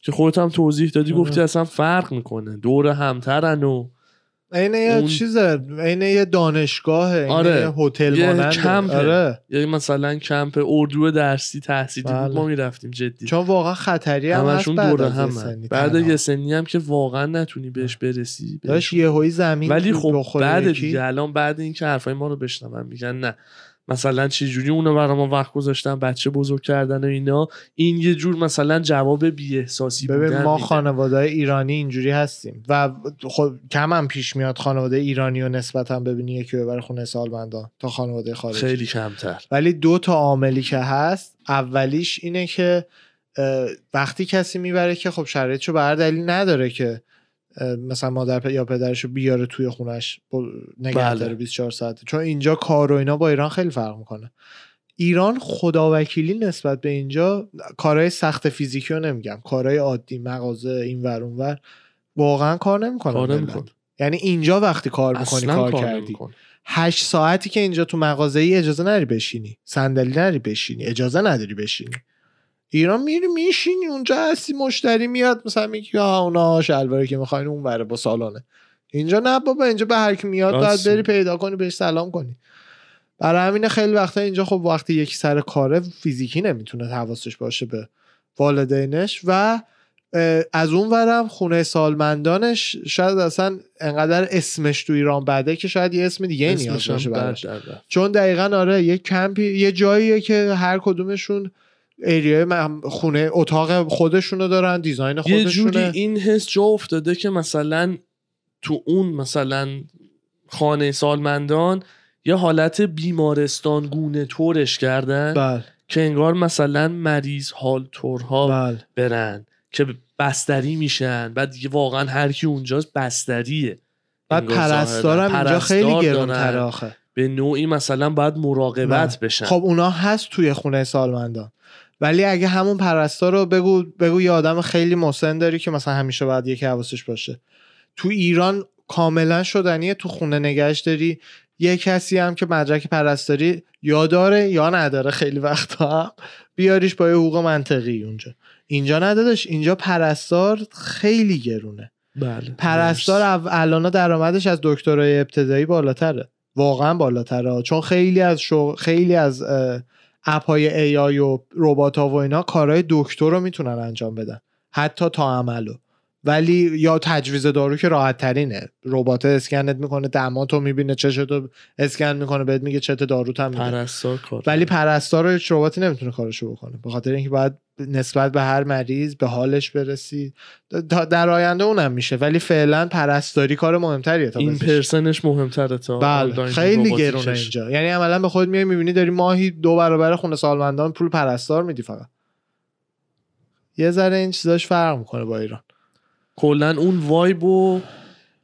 که خودت هم توضیح دادی
آره.
گفتی اصلا فرق می‌کنه. دور همترن و
عین یه
اون-
چیزه عین یه دانشگاهه
آره.
یه هتل
یه کمپه.
آره
یا مثلا کمپ اردو درسی تحصیلی
بله.
بود ما می‌رفتیم جدی
چون واقعا خطری هم هست بعد یه
هم بعد. یه سنی هم که واقعا نتونی بهش برسی بهش-
داشت یه زمین
ولی خب بعد. دیگه الان بعد این که حرفای ما رو بشنون میگن نه مثلا چه جوری اونو برای ما وقت گذاشتن بچه بزرگ کردن و اینا. این یه جور مثلا جواب بی احساسی
ببین
بودن
ما. خانواده ایرانی اینجوری هستیم و خب کم هم پیش میاد خانواده ایرانی و نسبتا ببینی یکی ببره خونه سالمندان تا خانواده خارجی.
خیلی کمتر.
ولی دو تا عاملی که هست اولیش اینه که وقتی کسی می‌بره که خب شرایطشو بر دلیل نداره که مثلا مادر یا پدرشو بیاره توی خونش نگه
بله.
داره 24 ساعته. چون اینجا کار و اینا با ایران خیلی فرق می‌کنه. ایران خداوکیلی نسبت به اینجا کارهای سخت فیزیکی رو نمیگم. کارهای عادی مغازه این ور اون ور واقعا کار نمی‌کنه
کار نمی‌کنه.
یعنی اینجا وقتی کار می‌کنی کار
کار
کردی.
نمی‌کنه.
هشت ساعتی که اینجا تو مغازه ای اجازه نری بشینی. صندلی نری بشینی. اجازه نداری بشینی. ایران میری میشینی اونجا هستی مشتری میاد مثلا میگی آه اونا شلواری که می‌خواین اون بره با سالانه. اینجا نه بابا اینجا به هر کی میاد باید بری پیدا کنی بهش سلام کنی. برای همین خیلی وقتا اینجا خب وقتی یکی سر کاره فیزیکی نمی‌تونه حواسش باشه به والدینش و از اون ورم خونه سالمندانش شاید اصلا انقدر اسمش تو ایران بده که شاید یه اسم دیگه نیاز باشه. چون دقیقا آره یه کمپی یه جاییه که هر کدومشون ایریای خونه اتاق خودشونو دارن دیزاین
یه جوری
خودشونه.
این حس جا افتاده که مثلا تو اون مثلا خانه سالمندان یه حالت بیمارستان گونه طورش کردن
بله.
که انگار مثلا مریض حال طورها
بله.
برن که بستری میشن. بعد دیگه واقعا هر کی اونجاست بستریه.
بعد. پرستارم اینجا خیلی. گرونتره آخه.
به نوعی مثلا باید مراقبت بشن.
خب اونا هست توی خونه سالمندان. ولی اگه همون پرستار رو بگو بگو یه آدم خیلی مسن داری که مثلا همیشه باید یکی حواسش باشه. تو ایران کاملا شدنیه تو خونه نگهش داری. یه کسی هم که مدرک پرستاری یا داره یا نداره خیلی وقتا هم بیاریش با یه حقوق منطقی اونجا. اینجا ندادش اینجا پرستار خیلی گرونه.
بله
پرستار الان درآمدش از دکترای ابتدایی بالاتره. واقعا بالاتره. چون خیلی از شو... خیلی از اپ های ای آی و ربات ها و اینا کارهای دکتر رو می‌تونن انجام بدن. حتی تا عملو. ولی یا تجویز دارو که راحت ترینه ربات اسکنت می‌کنه دماتو می‌بینه چشتو اسکن می‌کنه بهت میگه چت داروت هم میده.
پرستار کار
ولی پرستار رو هیچ رباتی نمی‌تونه کارشو بکنه. به خاطر اینکه باید نسبت به هر مریض به حالش برسی. در آینده اونم میشه. ولی فعلا پرستاری کار مهمتریه تا
این. پرسنش مهمتره تا
بله خیلی. گرونه اینجا. یعنی عملا به خود میای می‌بینی داری ماهی دو برابر خونه سالمندان پول پرستار میدی فقط. یه ذره این چیزاش فرق می‌کنه با ایران.
کلا اون وایب و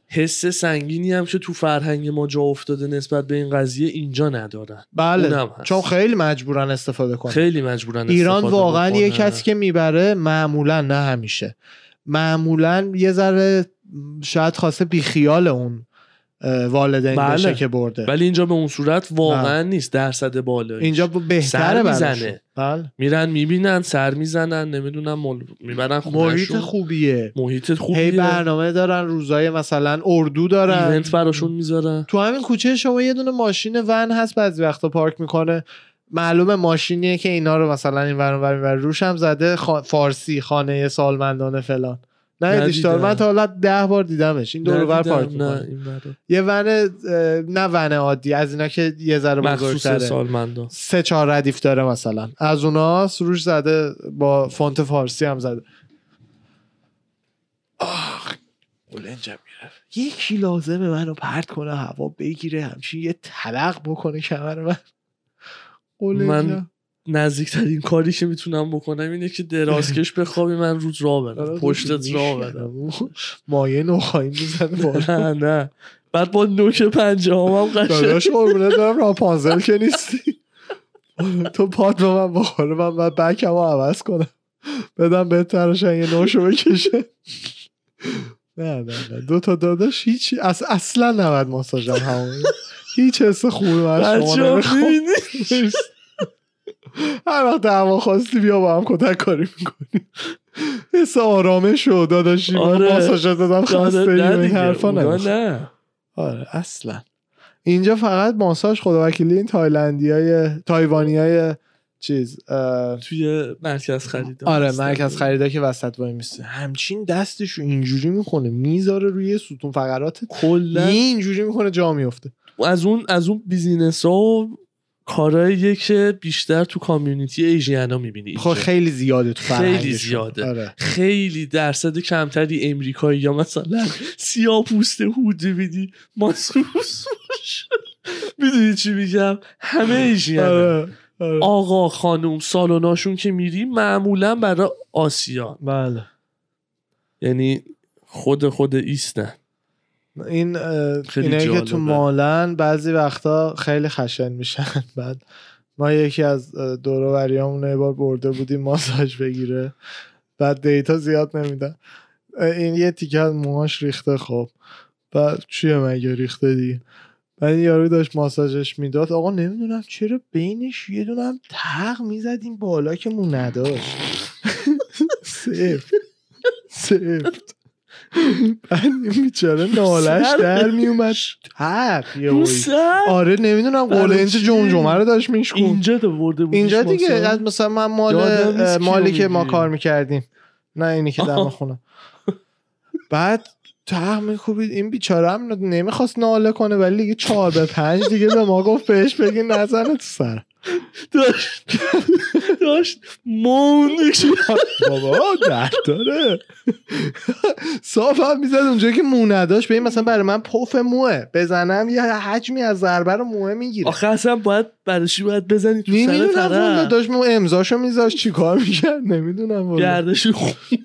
حس سنگینی هم که تو فرهنگ ما جا افتاده نسبت به این قضیه اینجا ندارن
بله. چون خیلی مجبورن استفاده کنن
خیلی مجبورن
ایران واقعا یه. کسی که می‌بره معمولا نه همیشه معمولا یه ذره شاید خواسته بیخیال اون والدین
بله.
بشه که برده
ولی اینجا به اون صورت واقعا نیست درصد بالایی
اینجا ب- بهتره
سر
براشون.
می‌زنه.
بله.
میرن می‌بینن سر می‌زنن نمی‌دونم مل... می‌برن
محیط خوبیه
محیط خوبیه
هی برنامه دارن روزای مثلا اردو دارن
ایونت براشون می‌ذارن
تو همین کوچه شما یه دونه ماشین ون هست بعضی وقتا پارک می‌کنه معلومه ماشینیه که اینا رو مثلا این ور اون ور می‌بره. روش هم زده خا- فارسی خانه سالمندان فلان نه. دیشتار من تا حالا ده بار دیدمش. این دور بر پارک
نه این.
یه ون نه ون عادی از اینا که یه ذره بزرگتره.
سالمندان
سه چهار ردیف داره مثلا. از اوناست روش زده با فونت فارسی هم زده. آخ قلنجم می‌رفت. یکی لازمه منو پرت کنه هوا بگیره همچین یه طلق بکنه کمر من.
من نزدیکترین کاری که می‌تونم بکنم اینه که درازکش بخوابی من رود را
آره،
برم پشتت را برم.
مایه می‌زنه بالا.
نه نه. بعد با نوک پنجه هم قشنگ.
داداش قربونه دارم راپانزل که نیستی. تو پات به من بخوره من باید بکم رو عوض کنم. بدم به تراشن یه نوشو بکشه. نه نه نه. دو تا داداش هیچی اص... اصلا نباید ماساژم همون. هیچ حس خوبی من شما
بچه ها
نمی‌خوام.
می‌بینی؟
هر وقت هوا خواستی بیا با هم کتک کاری می‌کنیم حس آرامش و داداشی
آره.
آره. ماساژ دادم خسته
نه
این حرفا.
نه
آره اصلا اینجا فقط ماساژ خدا وکیلی این تایلندی های تایوانی های چیز اه،
توی مرکز خرید
آره مرکز خریده که وسط وای میسته همچین دستشو اینجوری می‌کنه می‌ذاره روی ستون فقرات
کلا
اینجوری می‌کنه جا میفته
از اون از اون بیزینس ها و کارهاییه که بیشتر تو کامیونیتی ایژینا می‌بینی
خب خیلی زیاده تو
خیلی. زیاده.
آره.
خیلی درصد کمتری امریکایی یا مثلا سیاه پوست هودی میدی ماسوس می‌دونی چی میگم همه ایژینا
آره. آره.
آقا خانوم سالوناشون که میری معمولا برای آسیا
بله
یعنی خود خود ایستن
این اینایی که تو. مالن بعضی وقتا خیلی خشن میشن. بعد ما یکی از اه، دور و بریامون یه بار برده بودیم ماساژ بگیره. بعد دیتا زیاد نمیدن. این یه تیکه از موهاش ریخته خب. بعد چیه مگه ریخته دی بعد یارو داشت ماساژش می‌داد. آقا نمی‌دونم چرا بینش یه دونم تق می‌زدیم بالا که مو نداشت. سفت سفت بعد این بیچاره نالش در میومد تق آره نمی‌دونم
چی؟
جمجمه رو داشت میشکون
اینجا تو برده بودیش
اینجا دیگه؟ از مثلا من مال مالی که ما. کار می‌کردیم. نه اینی که دم. خونه. بعد تق میکوبید. این بیچاره هم نمی‌خواست ناله کنه ولی دیگه چهار به پنج دیگه به ما گفت بهش بگی نزنه تو سر.
داشت داشت موندش
بابا درد داره صاف هم می‌زد اونجا که مو نداشت. به این مثلا برای من پف موه. بزنم یه حجمی از ضربه رو موه می‌گیره.
آخه اصلا باید برشی باید بزنی تو سر طرف.
داشت مو امضاشو میذاشت. چیکار می‌کرد؟ نمی‌دونم
گردش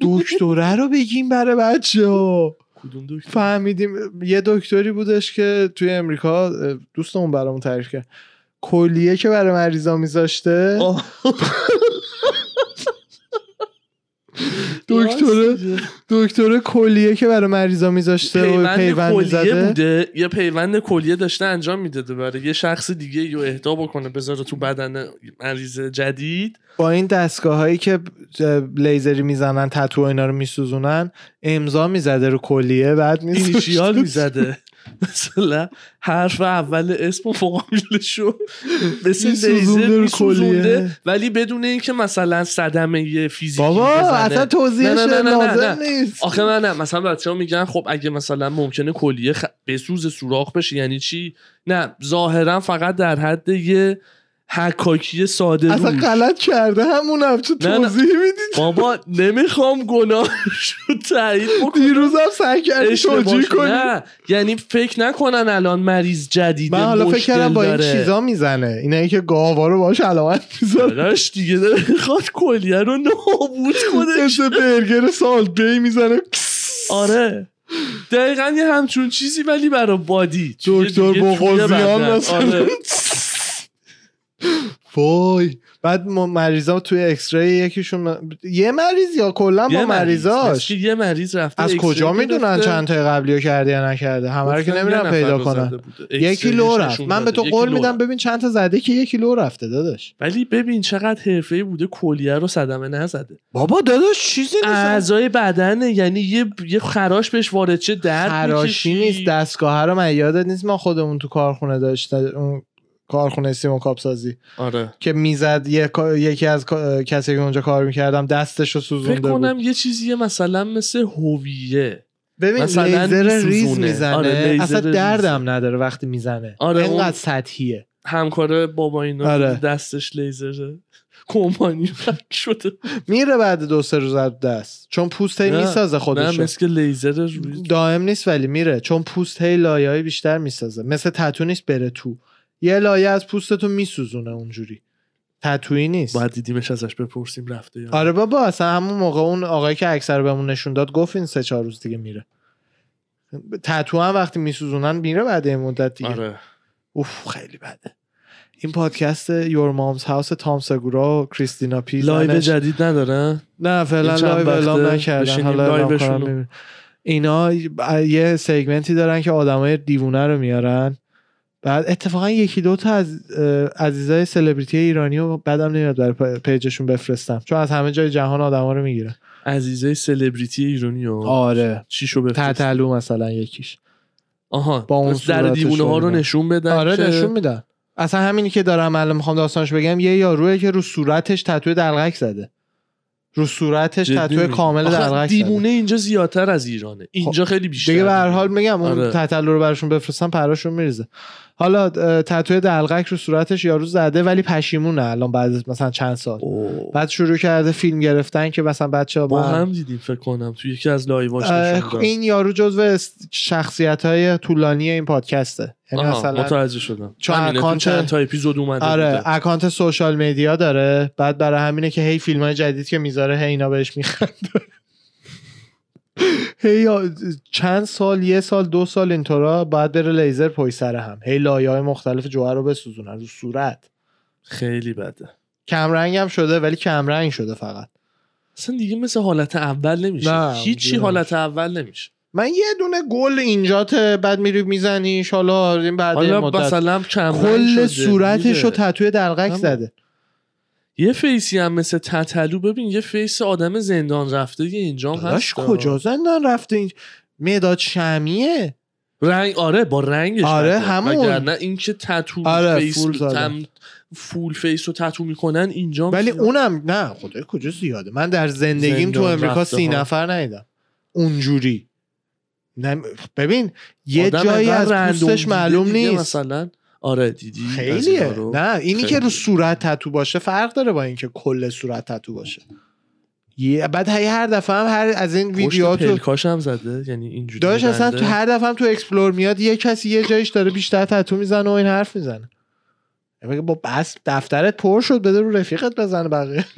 دکتره رو بگیم برای بچه ها
کدوم
فهمیدیم یه دکتری بودش که توی امریکا دوستمون برامون تعریف کرد. کلیه که برای مریضا میذاشته. دکتر. دکتر کلیه که برای مریضا میذاشته و
پیوند
پیوند
کلیه بوده. یه پیوند کلیه داشته انجام می‌داده برای. یه شخص دیگه یا اهدا بکنه بذاره تو بدن مریض جدید.
با این دستگاه هایی که لیزری می‌زنن تتو اینا رو میسوزونن امضا می‌زده رو کلیه بعد
اینیشیال می‌زده. مثلا حرف اول اسم و فامیلشو مثل لیزر میسوزونده. ولی بدون اینکه مثلا صدمه فیزیکی
بابا
بزنه.
اصلا توضیحش
نه، نه، نه، نه،
لازم
نه.
نیست
آخه من نه مثلا بچه ها میگن خب اگه مثلا ممکنه کلیه خ... بسوز سوراخ بشه یعنی چی نه ظاهرا فقط در حد یه حکاکی ساده
اصلا. غلط کرده همون هم
نه.
توضیح می‌دید
بابا نمی‌خوام گناهش رو تایید بکنم
دیروزم سعی کردی توجیه. کنی
نه یعنی فکر نکنن الان مریض جدیده
من حالا فکر کردم با این. چیزا می‌زنه اینایی که گاوا رو باش علامت
داداش دیگه داره می‌خواد کلیه رو نابود کنه
مثل برگر سالت بی می‌زنه
آره دقیقا یه همچون چیزی ولی برای بادی
دکتر بغوزیان. مثلا
آره.
وای بعد ما مریضا توی اکسری یکیشون یه مریض یا کلا با
مریض.
مریضاش
یه مریض رفته
از کجا می‌دونن. چند تا قبلی رو کرده یا نکرده همه رو که نمیرن پیدا کنن. یکی لو رفت من به. تو قول میدم. ببین چند تا زده که یکی لو رفته داداش
ولی ببین چقدر حرفه‌ای بوده کلیه رو صدمه نزده
بابا داداش چیزی
اعضای بدنه یعنی یه یه خراش بهش وارد چه درد
خراشی. نیست دستگاه رو من یادت نیست ما خودمون تو کارخونه داشته اون کارخونه سیمون کاپسازی.
آره.
که می‌زد یک- یکی از کسی که اونجا کار می‌کردم دستش رو
فکر
سوزونده بود.
کنم یه چیزیه مثلا مثل هویه.
ببین
مثلا
لیزر ریز. می‌زنه.
آره،
اصلا
ریز.
دردم نداره وقتی می‌زنه.
آره، اون-
اینقدر سطحیه.
همکار بابا اینا
آره.
دستش لیزره کمپانی شده.
میره بعد دو سه روز از دست. چون پوست هی
نه،
می‌سازه
نه
خودش
مثل که لیزر
دائم نیست ولی میره. چون پوست هی لایه های بیشتر می‌سازه. مثل تتو نیست بره تو. یه لایه از پوستتو میسوزونه اونجوری. تتویی نیست.
باید دیدیمش ازش بپرسیم رفته یا.
آره بابا اصلا همون موقع اون آقایی که اکثر بهمون نشون داد گفت این سه چهار روز دیگه میره. تتو هم وقتی میسوزونن میره بعد این مدت دیگه.
آره.
اوف خیلی بده. این پادکست Your Mom's House تام سگورا و کریستینا پی live
جدید ندارن
نه فعلا live اعلام نکردن. حالا. اینا یه segment ی دارن که آدمای دیوونه رو میارن. بعد اتفاقا یکی دو تا از عزیزای سلبریتی ایرانی رو بعدم نمیاد برای page شون بفرستم. چون از همه جای جهان آدما رو می‌گیرن.
عزیزه سلبریتی ایرانی ها؟
آره.
چی شو بفرست؟
تتلو مثلا یکیش.
آها.
با اون
در دیوونه ها
و
رو. نشون بدن
آره نشون میدن. اصلا همینی که دارم الان می‌خوام داستانش بگم یه یاروه که رو صورتش تتو دلغک زده. رو صورتش تتو. کامل دلغک
دیوونه اینجا زیادتر از ایرانه. اینجا خیلی بیشتر.
دیگه به هر حال میگم اون
آره.
تتلو رو براشون بفرستم پراشون میریزه. حالا اه، تتوی دلغک رو صورتش یارو زده ولی پشیمونه الان بعد مثلا چند سال
اوه.
بعد شروع کرده فیلم گرفتن که مثلا بچه
با هم دیدیم فکر کنم تو یکی از live اش.
این یارو جزو شخصیت های طولانی این پادکسته یعنی مثلا
متوجه شدم
چون account-
چند تا اپیزود اومده
آره
بوده.
account social media داره بعد برای همینه که هی فیلم های جدید که می‌ذاره هی اینا بهش میخنده هی چند سال یه سال دو سال اینطورا باید بره لیزر پای سر هم. هی لایه های مختلف جوهر رو بسوزونن رو صورت.
خیلی بده.
کمرنگ هم شده ولی کمرنگ شده فقط.
اصلا دیگه مثل حالت اول نمیشه. هیچی حالت اول نمیشه.
من یه دونه گل اینجات بعد میری میزنیش حالا این بعد
حالا
مدت.
مثلا کم
کل صورتش رو تتوی دلغک. زده.
یه فیسی هم مثل تتلو ببین یه فیس آدم زندان رفته یه اینجام
داداش
هست
کجا زندان رفته این؟ مداد شمیه؟
رنگ آره با رنگش
آره،
بده.
همون.
این که تتو
آره،
فیس
فول.
تم full face رو تتو می‌کنن اینجا
ولی اونم نه خدای کجا زیاده؟ من در زندگیم تو امریکا سی. نفر ندیدم. اونجوری. نه ببین یه جایی از پوستش معلوم نیست.
مثلا. آره دیدی
خیلیه؟ نه اینی
خیلی.
که رو صورت تتو باشه فرق داره با اینکه کل صورت تتو باشه یه بعد هی هر دفعه هم هر از این ویدیوها تو
پلکاش هم زده یعنی اینجوری
داشت اصلا. تو هر دفعه هم تو explore میاد یه کسی یه جایش داره بیشتر تتو می‌زنه و این حرف می‌زنه بگه با بس دفترت پر شد بده رو رفیقت بزنه بقیه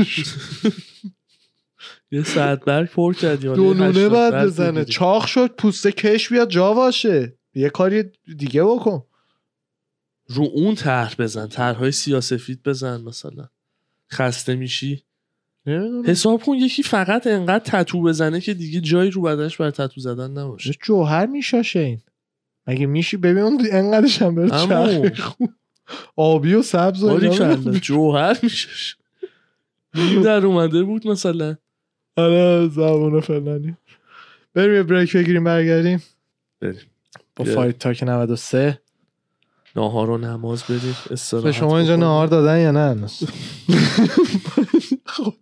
یه صد برگ پر کردی
دو نونه
برگ
بزنه. چاق شد پوسته کش بیاد جا باشه یه کاری دیگه بکن
رو اون طرح بزن طرحهای سیاسفید بزن مثلا. خسته میشی؟
نمی‌دونم.
حساب کن یکی فقط انقدر تتو بزنه که دیگه جایی رو بدنش برای تتو زدن نباشه.
جوهر میشاشه این مگه میشی ببین اون انقدرش هم بره خوب. آبی و سبز و.
جوهر میشه در اومده بود مثلا.
آره زبون فلانی. بریم یه بریک بگیریم برگردیم.
بریم.
با. فایت تاک 93
ناهار و نماز استراحت
به شما اینجا. نهار دادن یا نه هنوز؟ خب.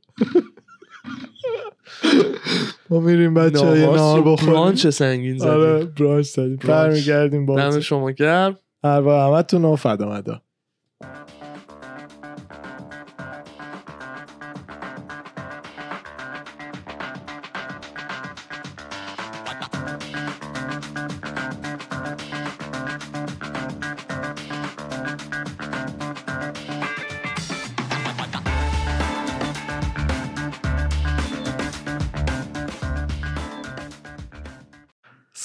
ما میریم بچه یه
ناهار
بخوریم
برانچ سنگین زدیم
آره برانچ زدیم. برمیگردیم با
دم شما گرم
اربا همتون و فدا مدا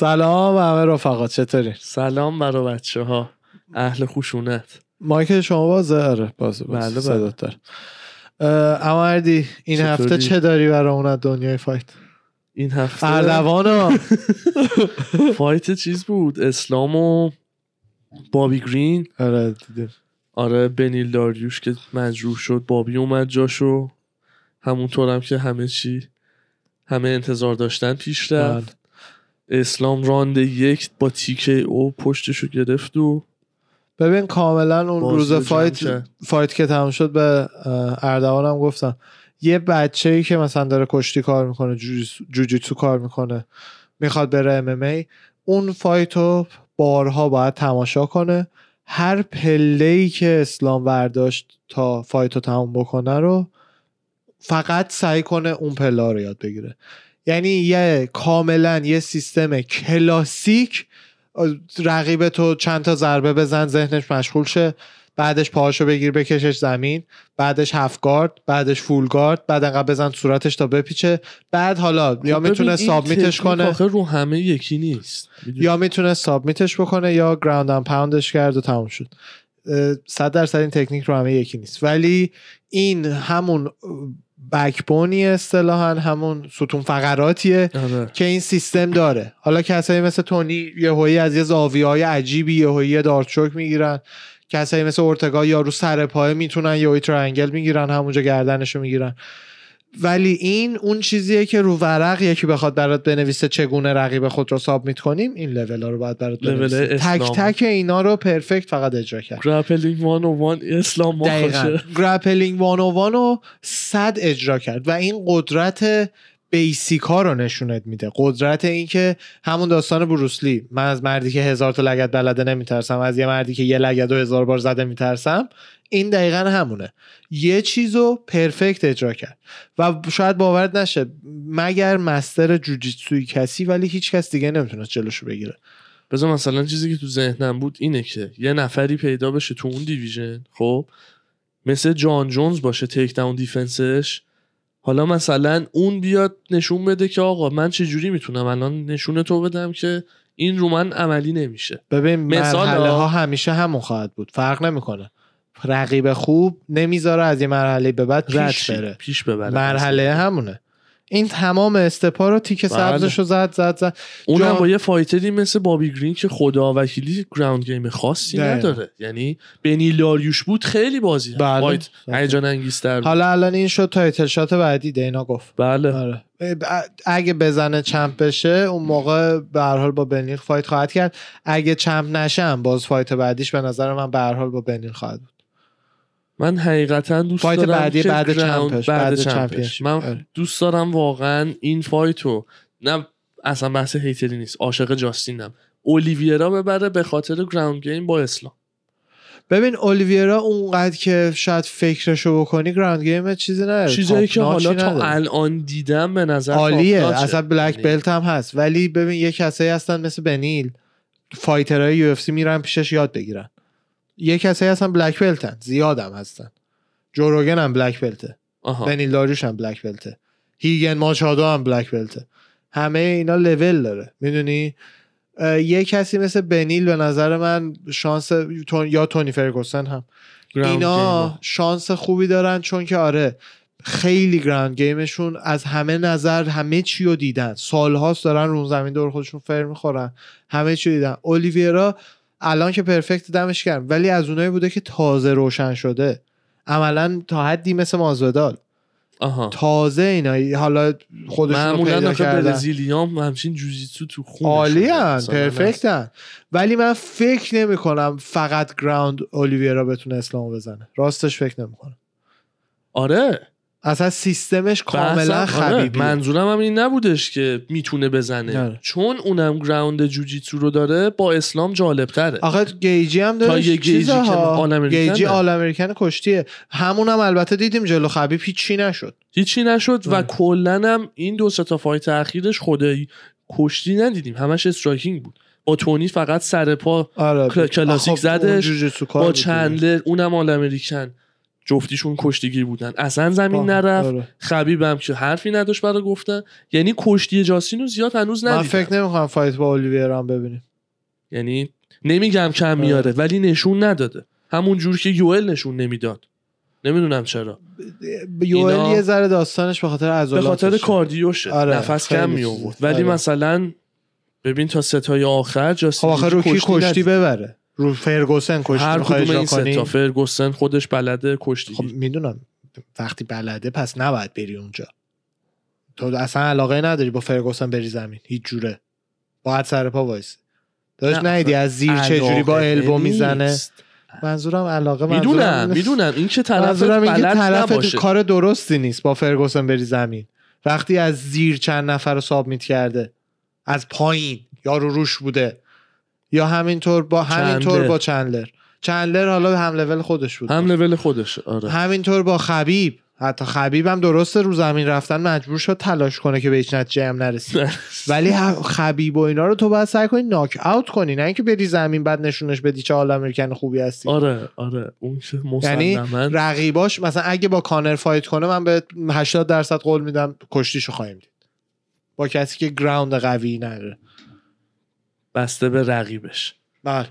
سلام همه رفقا چطوری؟
سلام برا بچه ها اهل خشونت
مایک شما بازه؟ آره بازه
بله، بله.
اردی این
چطوری؟
هفته چه داری برای اون از دنیای فایت؟
این هفته
اردوان
فایت چیز بود؟ اسلام و بابی گرین.
آره دیدیم
آره بنیل داریوش که مجروح شد بابی اومد جاشو. همونطورم که همه چی همه انتظار داشتن پیش رفت.
بله.
اسلام راند یک با takedown پشتشو گرفت و
ببین کاملا اون روز
fight.
fight که تموم شد به اه، اردوان هم گفتم. یه بچه ای که مثلا داره کشتی کار می‌کنه جوجیتسو کار می‌کنه می‌خواد بره ام اون fight رو بارها باید تماشا کنه. هر پله ای که اسلام برداشت تا fight رو تموم بکنه رو فقط سعی کنه اون پله رو یاد بگیره. یعنی یه کاملا یه سیستم کلاسیک رقیب تو چند تا ضربه بزن ذهنش مشغول شه بعدش پاهاشو بگیر بکشش زمین بعدش هفت گارد بعدش فول گارد بعد انقدر بزن صورتش تا بپیچه. بعد حالا یا
خب
می‌تونه
ببین، این
سابمیتش کنه.
آخه رو همه یکی نیست؟
یا می‌تونه سابمیتش بکنه یا گراوند اند پاوندش کرد و تموم شد. صد درصد این تکنیک رو همه یکی نیست. ولی این همون backbone ی اصطلاحا همون ستون فقراتیه
آره.
که این سیستم داره. حالا کسایی مثل تونی یهویی از یه زاویه های عجیبی یهویی D'Arce choke می‌گیرن. کسایی مثل اورتگا یا رو سر پایه می‌تونن یهویی triangle می‌گیرن همونجا گردنشو می‌گیرن. ولی این اون چیزیه که رو ورق یکی بخواد برات بنویسه چگونه رقیب خود رو submit کنیم این لول ها رو باید برات بنویسه. تک. تک اینا رو perfect فقط اجرا کرد.
grappling one o one اسلام ما
grappling one o one رو صد اجرا کرد و این قدرت basic ها رو نشونت میده. قدرت این که همون داستان بروسلی من از مردی که هزار تا لگد بلده نمیترسم از یه مردی که یه لگد و هزار بار زده میترسم این دقیقا همونه. یه چیز رو perfect اجرا کرد. و شاید باورت نشه مگر master جوجیتسوی کسی ولی هیچ کس دیگه نمی‌تونست جلوشو بگیره.
بذار مثلا چیزی که تو ذهنم بود اینه که یه نفری پیدا بشه تو اون division خب؟ مثل جان جونز باشه takedown defense ش. حالا مثلا اون بیاد نشون بده که آقا من چه جوری می‌تونم الان نشون تو بدم که این رو من عملی نمیشه.
ببین
مثال
مرحله
ها.
همیشه همون خواهد بود. فرق نمی‌کنه. رقیب خوب نمی‌ذاره از یه مرحله به بعد پیش بره.
پیش ببره.
مرحله همونه. این تمام step ا رو تیک
بله.
سبزش رو زد زد زد
اونم
جان-
با یه fighter ی مثل بابی گرین که خدا وکیلی ground game خاصی
دقیقا.
نداره یعنی بنیل داریوش بود خیلی بازی
بله.
fight هیجان انگیزتر.
حالا الان این شد title shot بعدی دینا گفت
بله
آره. اگه بزنه champ بشه اون موقع به هر حال با بنیل fight خواهد کرد اگه champ نشم باز fight بعدیش به نظر من به هر حال با بنیل خواهد بود
من حقیقتا دوست
fight
دارم
بعدی بعد
champ
ش،
بعد champ
ش.
من
آره.
دوست دارم واقعا این fight رو نه اصلا بحث hater ی نیست عاشق جاستینم اولیویرا ببره به خاطر ground game با اسلام
ببین اولیویرا اونقدر که شاید فکرشو بکنی ground game چیزی نداره
چیزایی که حالا تا. الان دیدم به نظر
عالیه. اصلا black
یعنی
belt هم هست ولی ببین یه کسایی هستن مثل بنیل fighter های UFC میرن پیشش یاد بگیرن یه کسایی هستن black belt ن زیادم هستن. جو روگن هم black belt ه
آها.
بنیل داریوش هم black belt ه هیگن ماچادو هم black belt ه همه اینا لول داره. می‌دونی؟ یه کسی مثل بنیل به نظر من شانس تون- یا تونی فرگوسن هم. اینا. شانس خوبی دارن چون که آره خیلی ground game شون از همه نظر همه چی رو دیدن. سالهاست دارن رون زمین دور خودشون فر می‌خورن. همه چی رو دیدن. اولیویرا الان که perfect دمش گرم ولی از اونایی بوده که تازه روشن شده. عملا تا حدی مثل مازویدال.
آها.
تازه اینا. حالا خودشون رو
معمولا برزیلیام همچین جوجیتسو تو خون
عالی perfect ن ولی من فکر نمی کنم فقط ground اولیویرا بتونه اسلامو بزنه. راستش فکر نمی کنم
آره.
اصلا سیستمش کاملا
آره.
خبیبی
منظورم هم این نبودش که می‌تونه بزنه
آره.
چون اونم ground جوجیتسو رو داره با اسلام جالب تره
آخه گیجی هم داره
گیجی که all American
گیجی
داره.
all American کشتیه همون هم البته دیدیم جلو خبیب هیچی نشد
هیچی نشد و
آره.
کلا هم این دو تا fight اخیرش خدایی کشتی ندیدیم همش striking بود با تونی فقط سر پا
آره
کلا- کلاسیک زدش، با. چندلر اونم all American جفتیشون کشتیگیر بودن. اصلا زمین نرفت
آره.
خبیبم که حرفی نداشت برای گفتن. یعنی کشتی جاستین رو زیاد هنوز
من
ندیدم.
فکر نمی کنم fight با اولیویرا هم ببینیم.
یعنی نمیگم کم
آره.
میاره ولی نشون نداده. همون جور که یوئل نشون نمی‌داد. نمی‌دونم چرا.
یوئل
اینا-
یه ذره داستانش به خاطر
به
عضلاتشه
خاطر کاردیوشه.
آره،
نفس کم می. آورد ولی
آره.
مثلا ببین تا ستای آخر
خب
جاستین
آخه
گیجی
رو کی کشتی
ندید.
ببره؟ رو فرگوسن کشتی
هر کدوم این؟ ستا فرگوسن خودش بلده کشتی.
خب می‌دونم. وقتی بلده پس نباید بری اونجا. تو اصلا علاقه نداری با فرگوسن بری زمین. هیچ جوره. باید سر پا وایسی. داشت
نه،
ندیدی از زیر چه جوری با البو می‌زنه. منظورم علاقه
می‌دونم
منظورم
می‌دونم این که طرف
منظورم این طرف کار درستی نیست با فرگوسن بری زمین. وقتی از زیر چند نفر رو سابمیت کرده از پایین یا رو روش بوده. یا همینطور با همینطور. با چندلر. چندلر حالا هم لول خودش بود.
هم لول خودشه آره.
همینطور با خبیب. حتی خبیب هم درسته رو زمین رفتن مجبور شد تلاش کنه که به هیچ نتیجه هم نرسید ولی خبیب و اینا رو تو باید سعی کنی ناک اوت کنی نه اینکه بری زمین بعد نشونش بدی چه all American خوبی هستی.
آره آره. اون
یعنی رقیباش مثلا اگه با کانر fight کنه من به 80 درصد قول میدم کشتیشو خواهیم دید. با کسی که ground قوی نداره
بسته به رقیبش
بله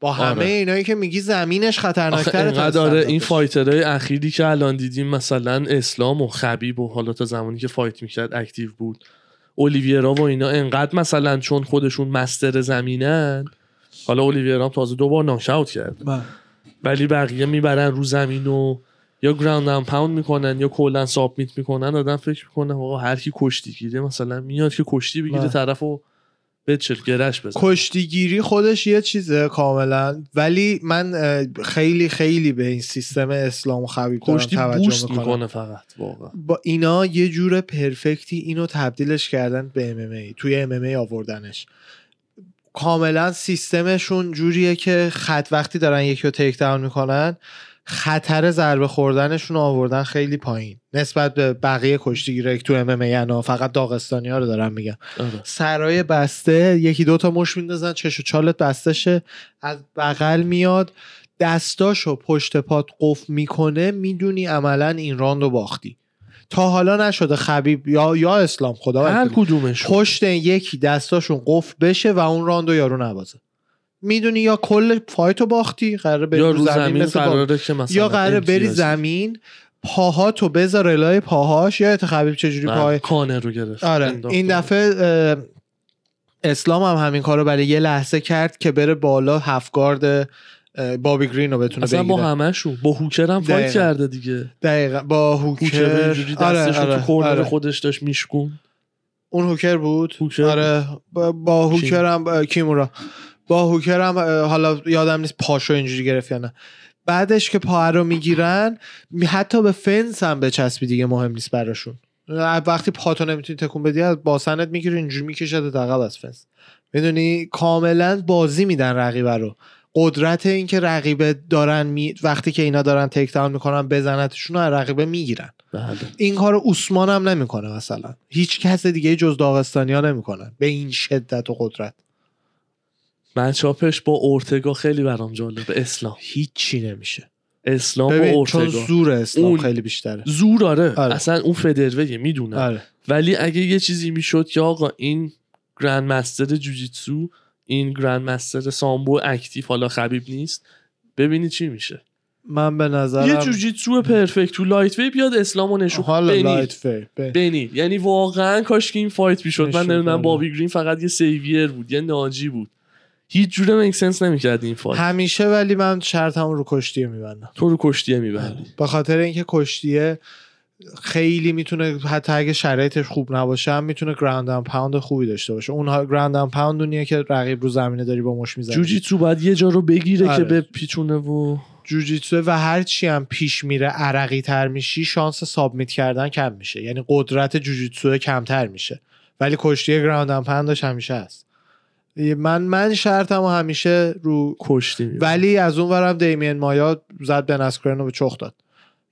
با همه
آره.
اینایی که میگی زمینش خطرناکتره تا
اینقدر آره این.
fighter
های اخیری که الان دیدیم مثلا اسلام و خبیب و حالا تا زمانی که fight می‌کرد active بود اولیویرا و اینا انقدر مثلا چون خودشون مستر زمینن حالا اولیویرا هم تازه دوبار ناکاوت کرد
بله.
ولی بقیه می‌برن رو زمین و یا گراوند هم پاوند می‌کنن یا کلا سابمیت می‌کنن آدم فکر می‌کنه آقا هر کی کشتی گیره مثلا میاد که کشتی بگیره
بله.
طرفو بچل گرش بزن
کشتیگیری خودش یه چیزه کاملا. ولی من خیلی خیلی به این سیستم اسلام و خبیب
کشتی
توجه
بوست می‌کنه فقط واقعا.
با اینا یه جور پرفکتی اینو تبدیلش کردن به MMA توی MMA آوردنش. کاملا سیستمشون جوریه که خط وقتی دارن یکی رو تیک داون می‌کنن. خطر ضربه خوردنشون رو آوردن خیلی پایین. نسبت به بقیه کشتیگیرایی تو MMA یعنی فقط داغستانی ها رو دارن میگن.
آره.
سرای بسته یکی دوتا مش میندازن چش و چالت بسته شه از بغل میاد. دستاشو پشت پات قفل می‌کنه می‌دونی عملا این راند رو باختی. تا حالا نشده خبیب یا یا اسلام خدا
هر. کدومش
پشت یکی دستاشون قفل بشه و اون راند رو یارو نبازه. می‌دونی یا کل fight رو باختی قراره بری
یا
رو زمین
زمین
مثل با-
قراره که مثلا
یا قراره بری. زمین پاهاتو بذار لای پاهاش. یا خبیب چجوری پای
کانر رو گرفت
آره این. دفعه اسلام هم همین کارو برای یه لحظه کرد که بره بالا هفگارد بابی گرین رو بتونه
اصلا با
بگیره.
همشون با هوکر هم فایت. کرده دیگه.
دقیقا با
هوکر.
هوکر آره آره
تو
آره.
خودش داشت میشکون
اون هوکر بود؟
هوکر
آره با, با هوکر هم کیمورا. با هوکر هم حالا یادم نیست پاشو اینجوری گرفت یا نه. بعدش که پا رو می‌گیرن حتی به فنس هم بچسبی دیگه مهم نیست براشون. وقتی پاتو نمی‌تونی تکون بدی از باسنت می‌گیری اینجوری می‌کشد عقب از فنس. می‌دونی؟ کاملا بازی میدن رقیبه رو. قدرت این که رقیبه دارن می... وقتی که اینا دارن تیک داون می‌کنن بزنتشون رو رقیبه می‌گیرن.
بله.
این کار عثمان هم نمی‌کنه مثلا. هیچ کس دیگه جز داغستانی ها نمی‌کنن به این شدت و قدرت.
مچاپش با اورتگا خیلی برام جالبه. اسلام.
هیچی نمیشه.
اسلام و
ببین چون
اورتگا.
زور اسلام
اون-
خیلی بیشتره.
زور آره.
آره.
اصلا اون فدرویه می‌دونم.
آره.
ولی اگه یه چیزی می‌شد که آقا این گرند مستر جوجیتسو این گرند مستر سامبو اکتیو حالا خبیب نیست ببینی چی میشه.
من به
یه
نظرم
جوجیتسو پرفکت تو لایت وی بیاد اسلامو نشون
حالا
بنید
لایت فیر ب-
بنید یعنی واقعا کاش که این فایت می‌شد. من نمی‌دونم. بابی گرین فقط یه سیویر بود یه ناجی بود. هیچ جوره میک سنس نمی‌کرد این فایت
همیشه ولی من شرطمو رو کشتیه میبندم.
تو رو کشتیه میبندی.
به خاطر اینکه کشتیه خیلی می‌تونه حتی اگه شرایطش خوب نباشه هم می‌تونه ground and pound خوبی داشته باشه. اونها ground and pound ونیه که رقیب رو زمینه داری با مشت می‌زنی.
جوجیتسو باید یه جا رو بگیره
آره.
که به پیچونه و
جوجیتسو و هر چی هم پیش میره عرقی تر میشی شانس submit کردن کم میشه. یعنی قدرت جوجیتسو کمتر میشه. ولی کشتی ground and pound ش همیشه هست. من من شرطم همیشه رو
کشتی میبندی
ولی از اون ورم دیمین مایا زد بن اسکرن رو به چخ داد.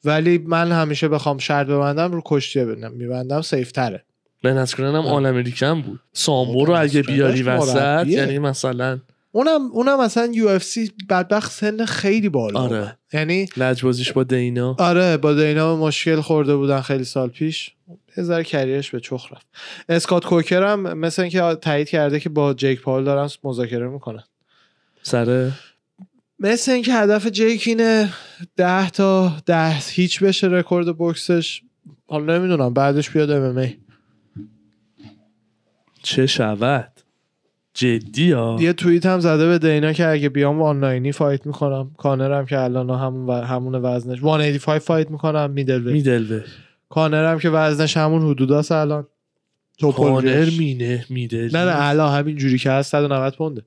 ولی من همیشه بخوام شرط ببندم رو کشتیه ببندم. میبندم safe تره.
هم All American بود. سامبو رو اگه بیاری وسط. یعنی مثلا
اونم اونم مثلا UFC بدبخت سن خیلی بالا
آره.
یعنی
لجبازیش با دینا.
آره با دینا مشکل خورده بودن خیلی سال پیش. یه ذره career ش به چخ رفت. اسکات کوکر هم مثل اینکه تایید کرده که با جیک پال دارن مذاکره می‌کنن.
سر؟
مثل اینکه هدف جیک اینه ده تا ده هیچ بشه رکورد بوکسش حالا نمی‌دونم بعدش بیاد MMA.
چه شود؟ جدی ها.
یه توییت هم زده به دینا که اگه بیام آنلاینی fight می‌کنم. کانر هم که الان همون و... همون وزنش 185 fight می‌کنم middle
middle به
کانر هم که وزنش همون حدوداست الان.
کانر. مینه میدل
نه نه الان همین جوری که هست 190 پونده.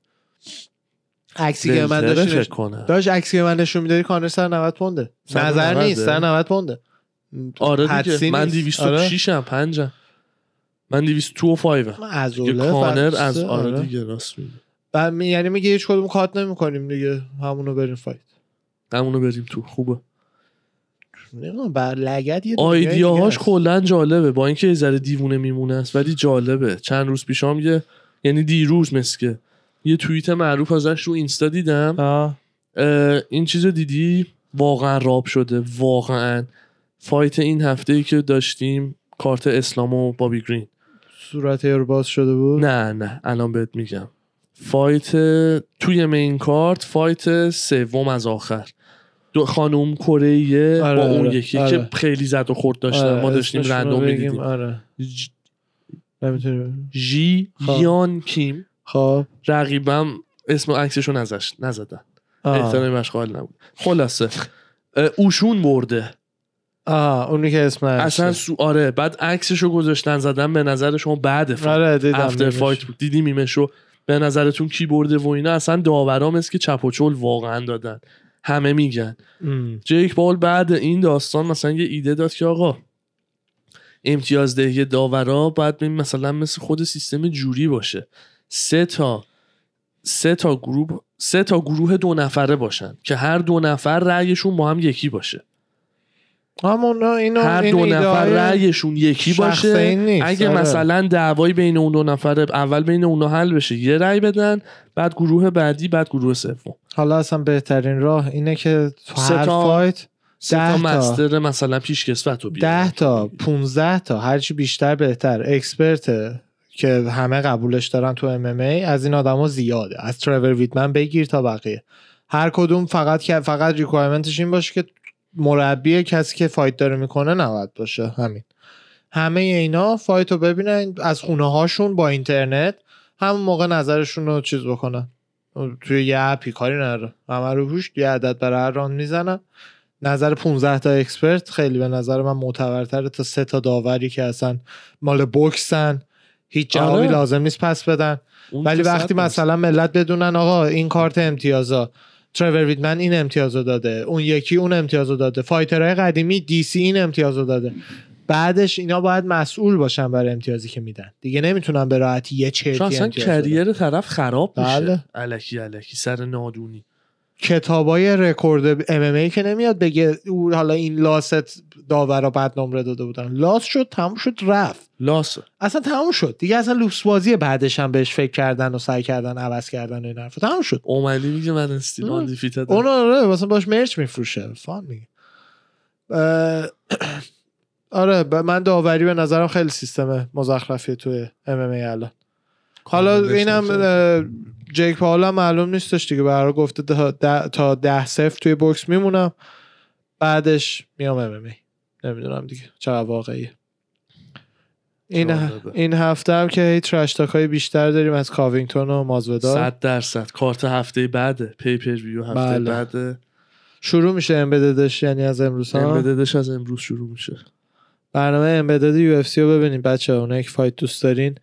عکسی که من داشت داشت عکسی که من نشون می‌دادی کانر 190 پونده.
190
نظر نیست 190 پونده.
آره دیگه من
نیست.
206 هم پنجم. من 225 هم
من از
کانر از آره
آره.
دیگه راست میگه
می- یعنی میگه هیچ کدوم کات نمی‌کنیم دیگه همونو بریم فایت.
همونو بریم تو خوبه.
نمی‌دونم بر لگد یه
آیدیاهاش. کلا جالبه. با اینکه یه ذره دیوونه میمونه است ولی جالبه. چند روز پیشام یه یعنی دیروز مسکه یه توییت معروف ازش رو اینستا دیدم.
آه.
اه، این چیز رو دیدی؟ واقعا راب شده. واقعا. فایت این هفته ای که داشتیم کارت اسلام و بابی گرین
صورت رو باز شده بود؟
نه نه. الان بهت میگم. fight توی main card fight سوم از آخر. دو خانوم کره
آره،
با اون
آره،
یکی
آره.
که خیلی زد و خورد داشتن.
آره،
ما داشتیم
random
می‌دیدیم.
آره. نمی‌تونیم.
جی
خب.
یان کیم.
خب.
رقیبم اسم عکسشو نزش نزدن.
آه.
احترامی مشغال نبود. خلاصه. اوشون برده.
آه اونی که اسم.
اصلا سو آره بعد عکسشو گذاشتن زدن به نظر شما بعد fight
آره.
fight بود دیدی میمشو؟ به نظرتون کی برده و اینا؟ اصلا داورام است که چپ و چل واقعا دادن. همه میگن.
ام.
جیک بال بعد این داستان مثلا یه ایده داد که آقا امتیازدهی داورا باید مثلا مثل خود سیستم جوری باشه. سه تا سه تا گروه سه تا گروه دو نفره باشن که هر دو نفر رأیشون با هم یکی باشه.
همون اینو
هر
این
دو نفر رأیشون یکی باشه
نیست.
اگه
آره.
مثلا دعوایی بین اون دو نفره اول بین اونا حل بشه یه رأی بدن بعد گروه بعدی بعد گروه سوم
حالا اصلا بهترین راه اینه که تو هر fight
سه
ده
تا. master مثلا پیش کسوت رو بیارن.
ده تا 15 تا هرچی بیشتر بهتر expert که همه قبولش دارن تو MMA از این آدما زیاده از ترور ویتمن بگیر تا بقیه هر کدوم فقط که فقط requirement ش این باشه که مربی کسی که fight داره می‌کنه نباید باشه. همین. همه اینا fight رو ببینن از خونه هاشون با اینترنت همون موقع نظرشون رو چیز بکنن. توی یه app ی کاری نداره. همه رو پوشت یه عدد برای هر راند می‌زنن. نظر 15 تا expert خیلی به نظر من معتبرتره تا سه تا داوری که اصلا مال بوکسن هیچ جوابی
آره.
لازم نیست پس بدن. ولی وقتی. مثلا ملت بدونن آقا این کارت امتیازا ترور ویتمن این امتیازو داده. اون یکی اون امتیازو داده. fighter های قدیمی DC این امتیازو داده. بعدش اینا باید مسئول باشن برای امتیازی که میدن. دیگه نمی‌تونن به راحتی یه چرتی امتیاز.
career طرف خراب میشه.
بله.
الکی الکی. سر نادونی.
کتابای رکورد MMA که نمیاد بگه او حالا این loss داورا بعد نمره داده بودن. loss شد تموم شد رفت.
loss
اصلا تموم شد. دیگه اصلا لوس بازی بعدش هم بهش فکر کردن و سعی کردن عوض کردن و این حرفا. تموم شد.
اومدی میگه من still
آه.
undefeated
اون آره مثلا باش merch میفروشه. fun میگه. آره ب- من داوری به نظرم خیلی سیستم مزخرفیه توی MMA الان. حالا
کاملش
اینم جیک پاول هم معلوم نیستش دیگه. برای گفته ده- ده- تا ده صفر توی بوکس میمونم. بعدش میام MMA نمی‌دونم دیگه. چقدر واقعیه. این. این هفته هم که هی trash talk های بیشتر داریم از کاوینگتون و مازودار.
صد درصد. کارت هفته بعده. pay-per-view هفته
بله.
بعده.
شروع میشه Embedded ش یعنی از امروز ها
Embedded ش از امروز شروع میشه.
برنامه Embedded UFC رو ببینید بچه اونایی که fight دوست دارین.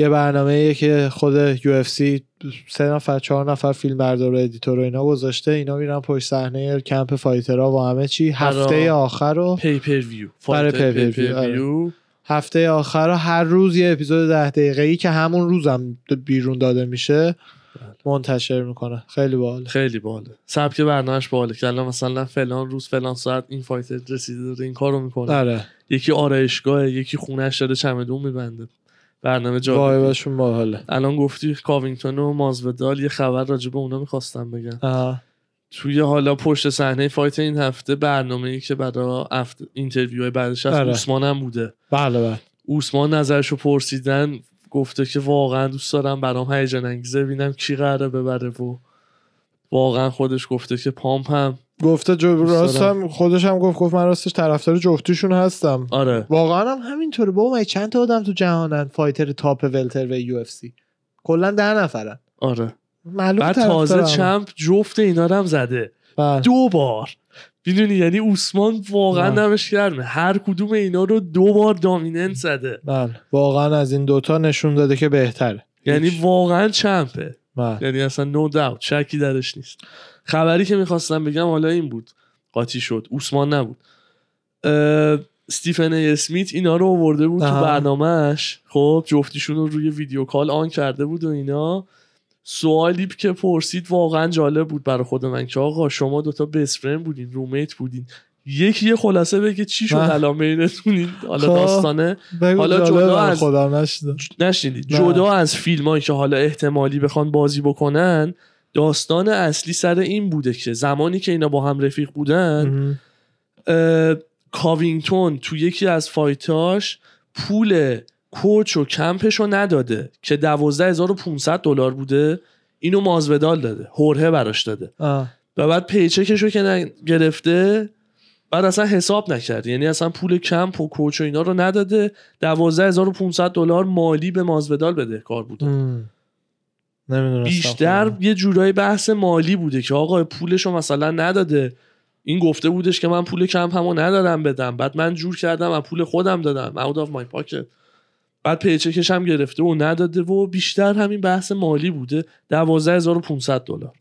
یه برنامه که خود UFC سه نفر چهار نفر فیلم بردار و editor و اینا گذاشته. اینا میرن پشت صحنه camp fighter ها و همه چی. هفته آخر رو
pay-per-view.
برای
pay-per
آره.
view.
هفته آخر رو هر روز یه اپیزود ده دقیقه ای که همون روزم بیرون داده میشه منتشر می‌کنه. خیلی باحال
خیلی باحاله سبک برنامهش باحاله که الان مثلا فلان روز فلان ساعت این fighter رسیده داره این کارو می‌کنه.
آره.
یکی آرایشگاه یکی خونش داره چمدون میبنده. برنامه vibe
شون باحاله.
الان گفتی کاوینگتون و مازودال یه خبر راجع به اونا می‌خواستم بگم.
آها.
توی حالا پشت صحنه fight این هفته برنامه ای که برای after... interview بعدش از
آره.
اوسمان هم بوده.
بله بله.
اوسمان نظرشو پرسیدن گفته که واقعا دوست دارم برام هیجان انگیزه ببینم کی قراره ببره و واقعا خودش گفته که pumped ام
گفته جو راست. هم خودش هم گفت گفت من راستش طرفدار جفتیشون هستم.
آره.
واقعا هم همینطوره. بابا من چند تا آدم تو جهانن fighter top welter و UFC؟ کلا ده نفرن.
آره.
معلوم
بعد تازه. champ جفت اینا هم زده.
بله.
دو بار. می‌دونی یعنی اوسمان واقعا
بله.
دمش گرمه. هر کدوم اینا رو دو بار dominant زده.
بله. واقعا از این دوتا نشون داده که بهتره.
یعنی. واقعا چمپه.
بله.
یعنی اصلا نو داوت شکی درش نیست. خبری که می‌خواستم بگم حالا این بود قاطی شد اوسمان نبود ای اسمیت اینا رو آورده بود تو
آها.
برنامهش خب جفتیشون رو روی ویدیو کال آن کرده بود و اینا سوالی که پرسید واقعا جالب بود برای خود من که آقا شما دوتا بیست فرند بودین رومیت بودین یکی یه خلاصه بگه چی شد
نه.
الان بینتون حالا
خب.
داستانه حالا
جالب
جدا از-
خودم
نشنیدید. جدا از فیلم هایی که حالا احتمالی بخوان بازی بکنن داستان اصلی سر این بوده که زمانی که اینا با هم رفیق بودن کاوینگتون تو یکی از فایتاش پول کوچ و کمپش رو نداده که 12500 دلار بوده اینو مازودال داده هوره براش داده
آه.
و بعد پیچکش رو که گرفته بعد اصلا حساب نکرد یعنی اصلا پول کمپ و کوچ و اینا رو نداده 12500 دلار مالی به مازودال بده کار بوده
مم.
بیشتر. یه جورایی بحث مالی بوده که آقا پولش رو مثلا نداده. این گفته بودش که من پول کمپ همو ندارم بدم. بعد من جور کردم و پول خودم دادم. Out of my pocket. بعد پیچکش هم گرفته و نداده و بیشتر همین بحث مالی بوده. 12500 دلار.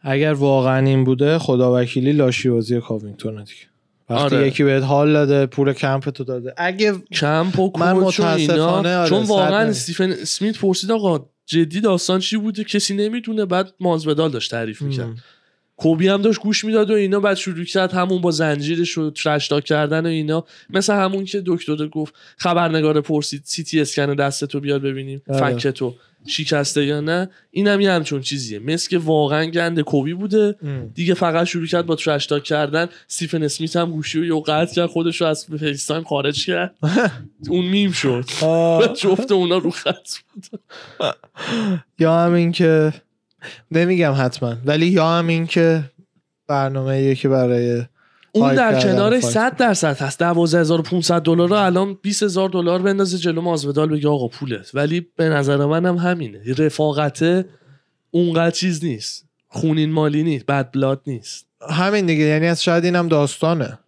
اگر واقعا این بوده خدا وکیلی لاشی‌بازی کاوینگتون دیگه. وقتی
آره.
یکی بهت حال داده پول کمپ تو داده. اگه
کمپ و
من
coach و اینا
متاسفانه آره،
چون واقعا استیفن اسمیت پرسید آقا جدی داستان چی بوده کسی نمی‌دونه. بعد مازودال داشت تعریف می‌کرد. کوبی هم داشت گوش می‌داد و اینا. بعد شروع کرد همون با زنجیرش و trash talk کردن و اینا. مثل همون که دکتر گفت خبرنگار پرسید سی تی اسکن دستتو بیار ببینیم.
آره.
fact و. شکسته یا نه اینم یه همچون چیزیه. مثل که واقعا گند کوبی بوده. دیگه فقط شروع کرد با trash talk کردن. استیفن اسمیت هم گوشی رو یه قطع کرد خودش رو از FaceTime خارج کرد. اون میم شد. جفت اونا رو خط بود.
یا هم این که نمیگم حتما ولی یا هم این که برنامه که برای
اون در کنارش
fight.
100 درصد هست. 12500 دلار رو الان 20000 دلار بندازه جلو مازودال بگه آقا پولت. ولی به نظر منم همینه. رفاقته اونقدر چیز نیست. خونین مالی نیست. بد بلاد نیست.
همین دیگه. یعنی از شاید اینم داستانه.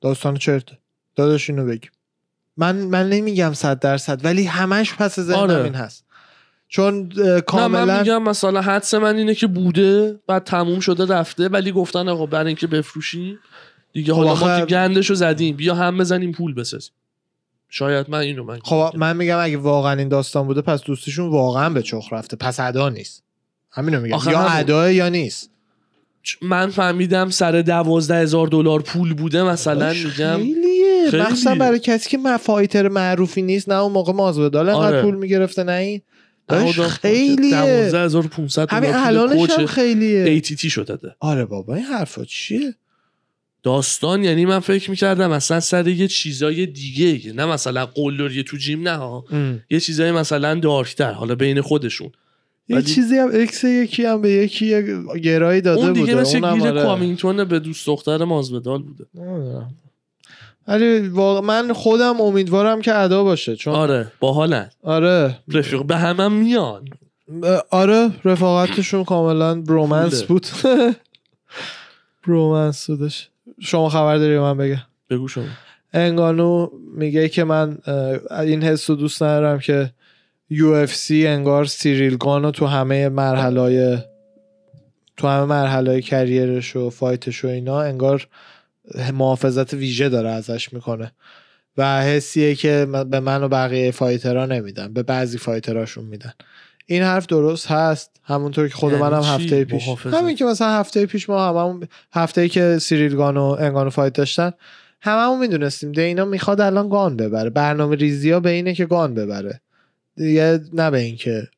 داستان چرته داداش اینو بگیم. من من نمیگم صد درصد ولی همش پس ذهنم
آره.
این هست. چون
نه من
کاملا
میگم مثلا حدس من اینه که بوده بعد تموم شده رفته ولی گفتن آقا برای اینکه بفروشیم دیگه
خب
حالا ما
آخه-
که گندشو زدیم. بیا هم بزنیم پول بسازیم. شاید من اینو من
خب من میگم اگه واقعا این داستان بوده پس دوستشون واقعا به چخ رفته. پس ادا نیست. همینو میگم. یا
همون.
ادا یا نیست.
من فهمیدم سر دوازده هزار دلار پول بوده مثلا میگم.
مخصوصا برای کسی که من فایتر معروفی نیست نه اون موقع مازودال انقدر
آره.
پول می‌گرفته نه این. خیلیه.
هزار 500
همین الانش هم خیلیه.
ATT شده. ده.
آره بابا این حرفا چیه؟
داستان یعنی من فکر می‌کردم اصلا سر یه چیزای دیگه نه مثلا قلدری تو جیم نه ها. یه چیزای مثلا دارکتر حالا بین خودشون.
یه
ولی-
چیزی هم اکس یکی هم به یکی یه گرایی داده
اون دیگه
بوده
مثل
اونم
گیر
آره.
کامینگتون به دوست دختر مازودال بوده.
ولی واقعا من خودم امیدوارم که ادا باشه چون
آره باحالن
آره.
رفیق به همم هم میان
آره رفاقتشون کاملا برومنس. بود. برومنس بودش شما خبر داری من بگم
بگو شما.
انگانو میگه که من این حس رو دوست ندارم که UFC انگار سیریل گانو تو همه مرحله تو همه مرحله career ش و fight ش و اینا انگار محافظت ویژه داره ازش می‌کنه. و حسیه که به من و بقیه fighter ها نمیدن به بعضی fighter اشون میدن. این حرف درست هست. همونطور که خود
یعنی
منم؟ هفته پیش
محافظت؟
همین که مثلا هفته پیش ما هممون هفته که سیریل گان و انگانو fight داشتن هممون می‌دونستیم. دینا می‌خواد الان گان ببره. برنامه ریزی ها به اینه که گان ببره. دیگه نه به این که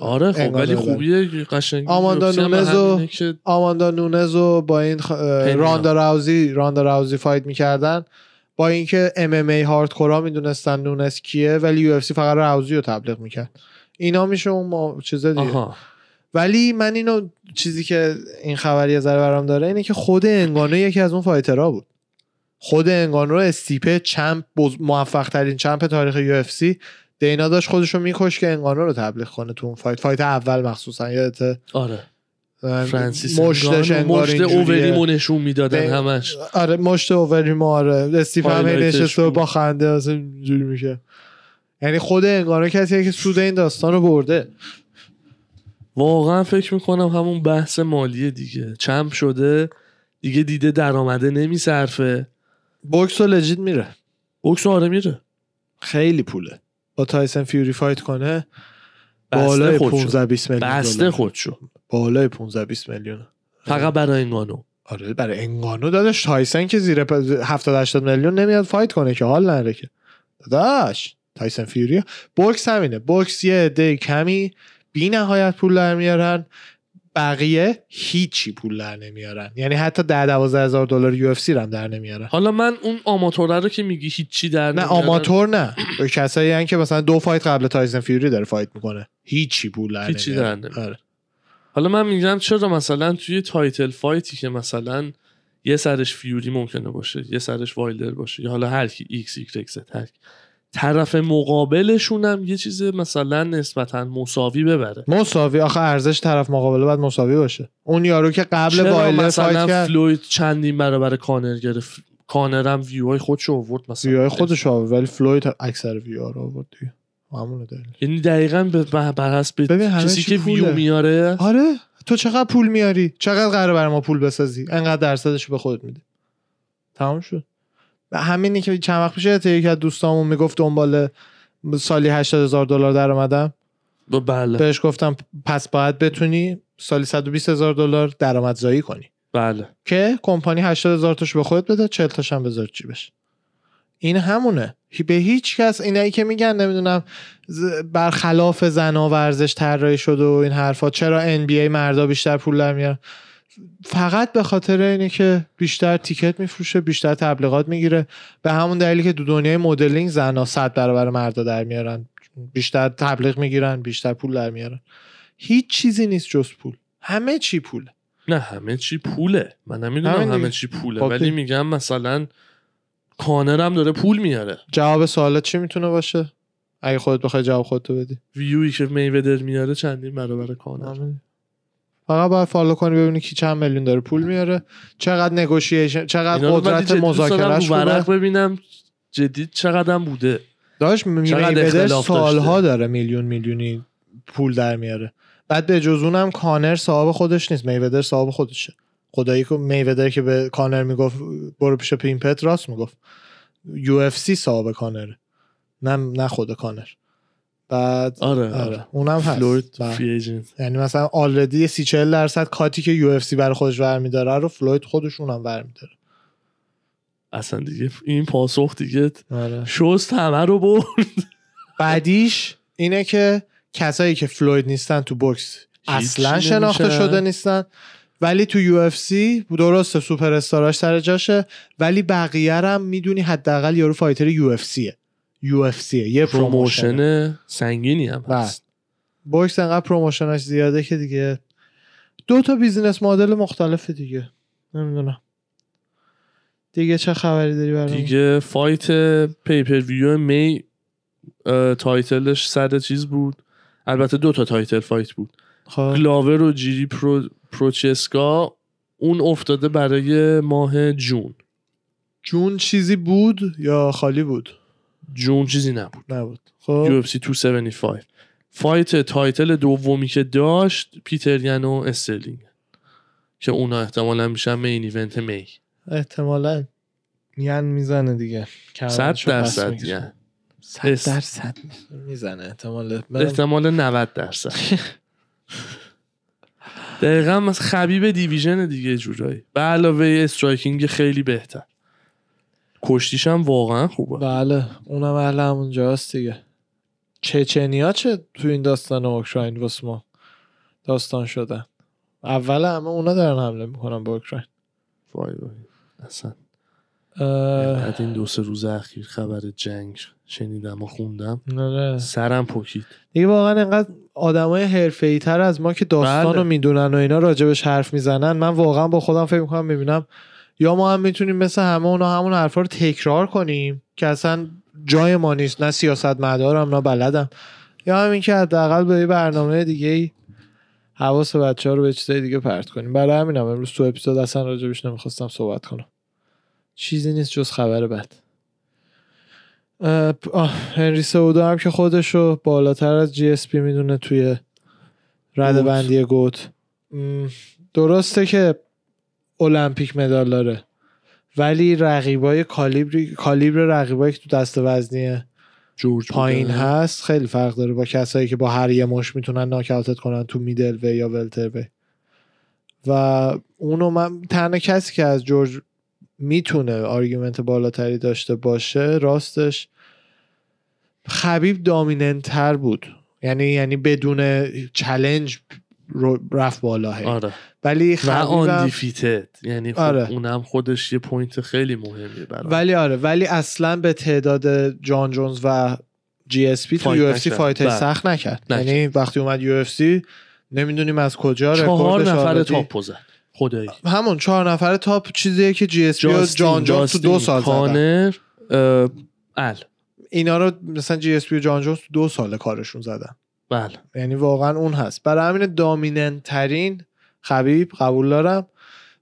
آره خب ولی. خوبیه قشنگی
آماندا نونز و-
که
آماندا نونز و با این خ... راندا راوزی راندا راوزی fight می‌کردن. با اینکه MMA hardcore ا می‌دونستن نونز کیه ولی UFC فقط راوزی رو تبلیغ می‌کرد. اینا میشه اون ما... چیز دیگه.
آها.
ولی من اینو چیزی که این خبری ذره برام داره اینه که خود انگانو یکی از اون fighter ها بود. خود انگانو استیپه champ بز... موفق ترین champ تاریخ UFC. دینا داشت خودشو میکش که انگانو رو تبلیغ کنه تو اون fight. fight اول مخصوصا یادته
آره. فرانسیس
مشتش انگار
مشت. اووریمو نشون می‌دادن همش.
آره مشت اووریمو آره. استیپه هم هی
highlight ش
نشسته
بود.
با خنده اصلا اینجوری میشه. یعنی خود انگانو کسیه که سود این داستان رو برده.
واقعا فکر می‌کنم همون بحث مالی دیگه. champ شده دیگه دیده درآمده نمیصرفه.
بوکس و legit میره.
بوکس آره میره.
خیلی پوله. با تایسن فیوری فایت کنه بالای
خودشو.
15 20 میلیون
بسته. خودشو.
بالای 15 20 میلیون.
فقط برای انگانو.
آره برای انگانو داداش. تایسن که زیر پ- 70 80 میلیون نمیاد fight کنه که. حال نره که. داداش. تایسن فیوری بوکس همینه بوکس یه عده کمی بی نهایت پول در میارن بقیه هیچی پول در نمیارن یعنی حتی 10 12 هزار دلار UFC هم در نمیارن
حالا من اون آماتوره رو که میگی هیچی در
نه. آماتور نه کسایی هن که مثلا دو fight قبل تایسن فیوری داره fight می‌کنه هیچی پول در
هیچی
نمیارن.
در نمیارن.
آره.
حالا من میگم چرا مثلا توی title fight ی که مثلا یه سرش فیوری ممکنه باشه یه سرش وایلدر باشه یا حالا هر کی X زد هر کی. طرف مقابلشون هم یه چیز مثلا نسبتا مساوی ببره.
مساوی؟ آخه ارزش طرف مقابله باید مساوی باشه. اون یارو که قبل وایلدر
مثلا
فایت
فلوید چندین برابر کانر گرفت؟ کانر هم ویوهای خودشو آورد مثلا.
ویو خودش آورد ولی فلوید اکثر ویو رو آورد دیگه. همونه دلیل.
یعنی دقیقا به بر حسب کسی که. ویو میاره؟
آره. تو چقدر پول میاری؟ چقدر قراره برای ما پول بسازی؟ انقدر درصدش به خودت میدی. تمام شد. همینی که چند وقت پیش یکی از دوستامون می‌گفت دنبال سالی 80 هزار دلار درآمدم
ب- بله.
بهش گفتم پس باید بتونی سالی 120 هزار دلار درآمدزایی کنی.
بله.
که کمپانی 80 هزار تاشو به خودت بده 40 تاش هم بذار جیبش این همونه. به هیچ کس اینایی که میگن نمی‌دونم برخلاف زنا ورزش طراحی شده و این حرفا چرا NBA مردا بیشتر پول در میارن؟ فقط به خاطر اینه که بیشتر تیکت میفروشه بیشتر تبلیغات می‌گیره. به همون دلیلی که دو دنیای مدلینگ زنا صد برابر مردا در میارن. بیشتر تبلیغ می‌گیرن بیشتر پول در میارن. هیچ چیزی نیست جز پول. همه چی پول
نه همه چی پوله. من نمی‌دونم همه
دیگه.
چی. پوله
خب
ولی. میگم مثلا کانر هم داره پول میاره.
جواب سوالت چی می‌تونه باشه؟ اگه خودت بخوای جواب خودتو بدی.
ویویی که میودر میاره چندین برابر کانر.
فقط باید follow کنی ببینی کی چند میلیون داره پول میاره. چقدر negotiation چقدر قدرت مذاکرهش خوبه.
ببینم. جدید چقدر هم بوده
میودر
اختلاف
سالها. داره میلیون میلیونی پول در میاره. بعد به جز اونم کانر صاحب خودش نیست میودر صاحب خودشه. خدایی که میودر که به کانر می‌گفت برو پیش pimp ت. راست می‌گفت. UFC صاحب کانر نه نه خود کانر. بعد
آره
آره.
آره.
اونم هست.
فلوید
بله. یعنی مثلا already سی چهل درصد cut ی که UFC برای خودش برمیداره رو فلوید خودشون هم برمیداره.
اصلا دیگه این پاسخ دیگه
آره.
شست همه رو برد.
بعدیش اینه که کسایی که فلوید نیستن تو بوکس اصلا شناخته. شده نیستن ولی تو UFC درسته سوپر استاراش سر جاشه ولی بقیه هم می‌دونی حداقل یارو fighter UFC ه UFC ه یه
promotion سنگینی هم
بله.
هست.
بوکس انقدر promotion ش زیاده که دیگه دو تا business model مختلفه دیگه. نمی‌دونم. دیگه چه خبری داری برام؟
دیگه fight pay-per-view می title ش سر چیز بود. البته دو تا title fight بود.
خب.
گلاور و جیری پرو پروچسکا اون افتاده برای ماه June.
June چیزی بود یا خالی بود؟
June چیزی نبود.
نبود. خب.
UFC 275 fight title دومی که داشت پیتر یان و استرلینگ. که اونا احتمالا میشن main event می
احتمالا یعنی می‌زنه دیگه.
صد درصد. یعنی
صد درصد. می‌زنه. احتمال
احتمال 90 درصد. دقیقا خبیب دیویژن دیگه جورایی. به علاوه استرایکینگ خیلی بهتر. کشتیش هم واقعا خوبه.
بله اونم اهل همون جاست دیگه. چچنیا چه تو این داستان اوکراین واسه ما داستان شدن اول همه اونا دارن حمله می‌کنن به اوکراین.
وای وای اصلا.
اه،
این دو سه روز اخیر خبر جنگ شنیدم و خوندم.
آره.
سرم پکید
دیگه واقعا انقدر آدمای حرفه‌ای تر از ما که داستان
بله.
رو می‌دونن و اینا راجبش حرف می‌زنن. من واقعا با خودم فکر می‌کنم ببینم یا ما هم می‌تونیم مثل همه اونا همون حرفا رو تکرار کنیم که اصلا جای ما نیست. نه سیاست مدارم نه بلدم. یا همین که حداقل به یه برنامه دیگه ای حواس بچه ها رو به چیزای دیگه پرت کنیم. برای همینم امروز تو اپیزود اصلا راجبش نمی‌خواستم صحبت کنم. چیزی نیست جز خبر بد. هنری سودا هم که خودش رو بالاتر از جی اس پی می‌دونه توی رده. بندی گوت. درسته که المپیک مدال داره. ولی رقیبای کالیبر کالیبر رقیبایی که تو دست وزنی
جورج
پایین
بوده.
هست خیلی فرق داره با کسایی که با هر یه مش می‌تونن ناکاوتت کنن تو میدل و یا ولتر وی. و اونو من تنها کسی که از جورج می‌تونه argument بالاتری داشته باشه راستش خبیب dominant تر بود. یعنی یعنی بدون challenge رفت بالا هی.
آره
ولی
و
خبیبم
un defeated یعنی خب
آره.
اونم خودش یه point خیلی مهمیه برای
ولی آره ولی اصلا به تعداد جان جونز و GSP تو UFC.
fight.
سخت نکرد. یعنی وقتی اومد UFC نمی‌دونیم از کجا
چهار نفر. top زد خدایی
همون چهار نفر top چیزیه که GSP و جان جونز تو دو سال زدن
کانر ال
اینا رو مثلا GSP و جان جونز تو دو سال کارشون زدن
بله.
یعنی واقعا اون هست. برای همین dominant ترین خبیب قبول دارم.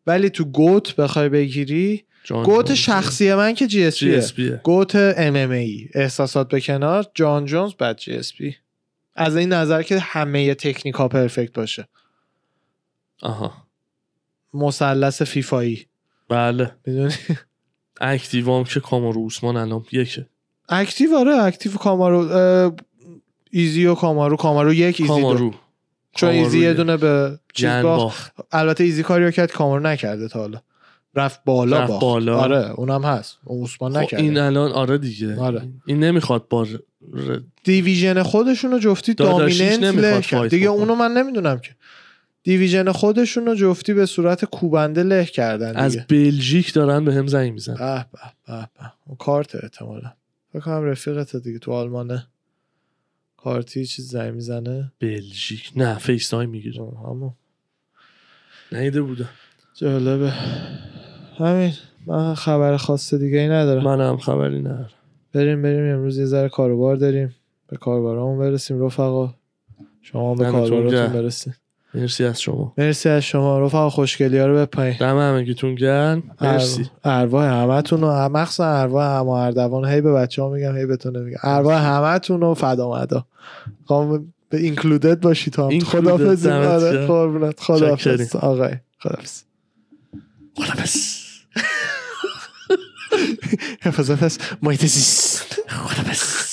ولی تو GOAT بخوای بگیری
جان GOAT.
شخصی من که GSP ه. GOAT MMA. احساسات به کنار. جان جونز بعد GSP. از این نظر که همه تکنیکا perfect باشه.
آها.
مثلث فیفایی.
بله.
می‌دونی؟
active ام که کامارو عثمان الان یکه.
active آره active کامارو ایزی و کامارو. کامارو یک ایزی دو.
کامارو.
چون
کامارو
ایزی یه. دونه به
جن
باخت. البته ایزی کاریو کرد کامارو نکرده تا حالا. رفت بالا
رفت
باخت.
بالا.
آره اونم هست. اون عثمان
خب
نکرده.
این الان آره دیگه.
آره.
این نمی‌خواد با
division خودشون رو جفتی
dominant
دیگه. اونو من نمی‌دونم که. division خودشون رو جفتی به صورت کوبنده له کردن
از
دیگه.
بلژیک دارن به هم زنگ میزن
به به به کارت احتمالا. فکر کنم رفیقت دیگه تو آلمانه. کارتی چیز زنگ می‌زنه؟
بلژیک. نه FaceTime می‌گیره
همون.
ندیده بودم.
جالبه. همین. من خبر خاص دیگه ای ندارم.
من هم خبری ندارم.
بریم بریم. امروز یه ذره کاروبار داریم. به کاربارامون برسیم رفقا. شما به کارباراتون
گرم. مرسی از شما.
مرسی از شما. رفقا خوشگلی ها رو بپایین.
دم همگیتون گرم. مرسی.
ارواح همتون و مخصوصا ارواح همه اردوان. هی به بچه ها میگم هی به تو نمیگم. ارواح همتون و فدا مدا خواهم به اینکلودد باشی تو هم. خدافظ آره. قربونت. خدافظ. آقای خدافظ
خدافز
حفظت از محیط زیست
خدافز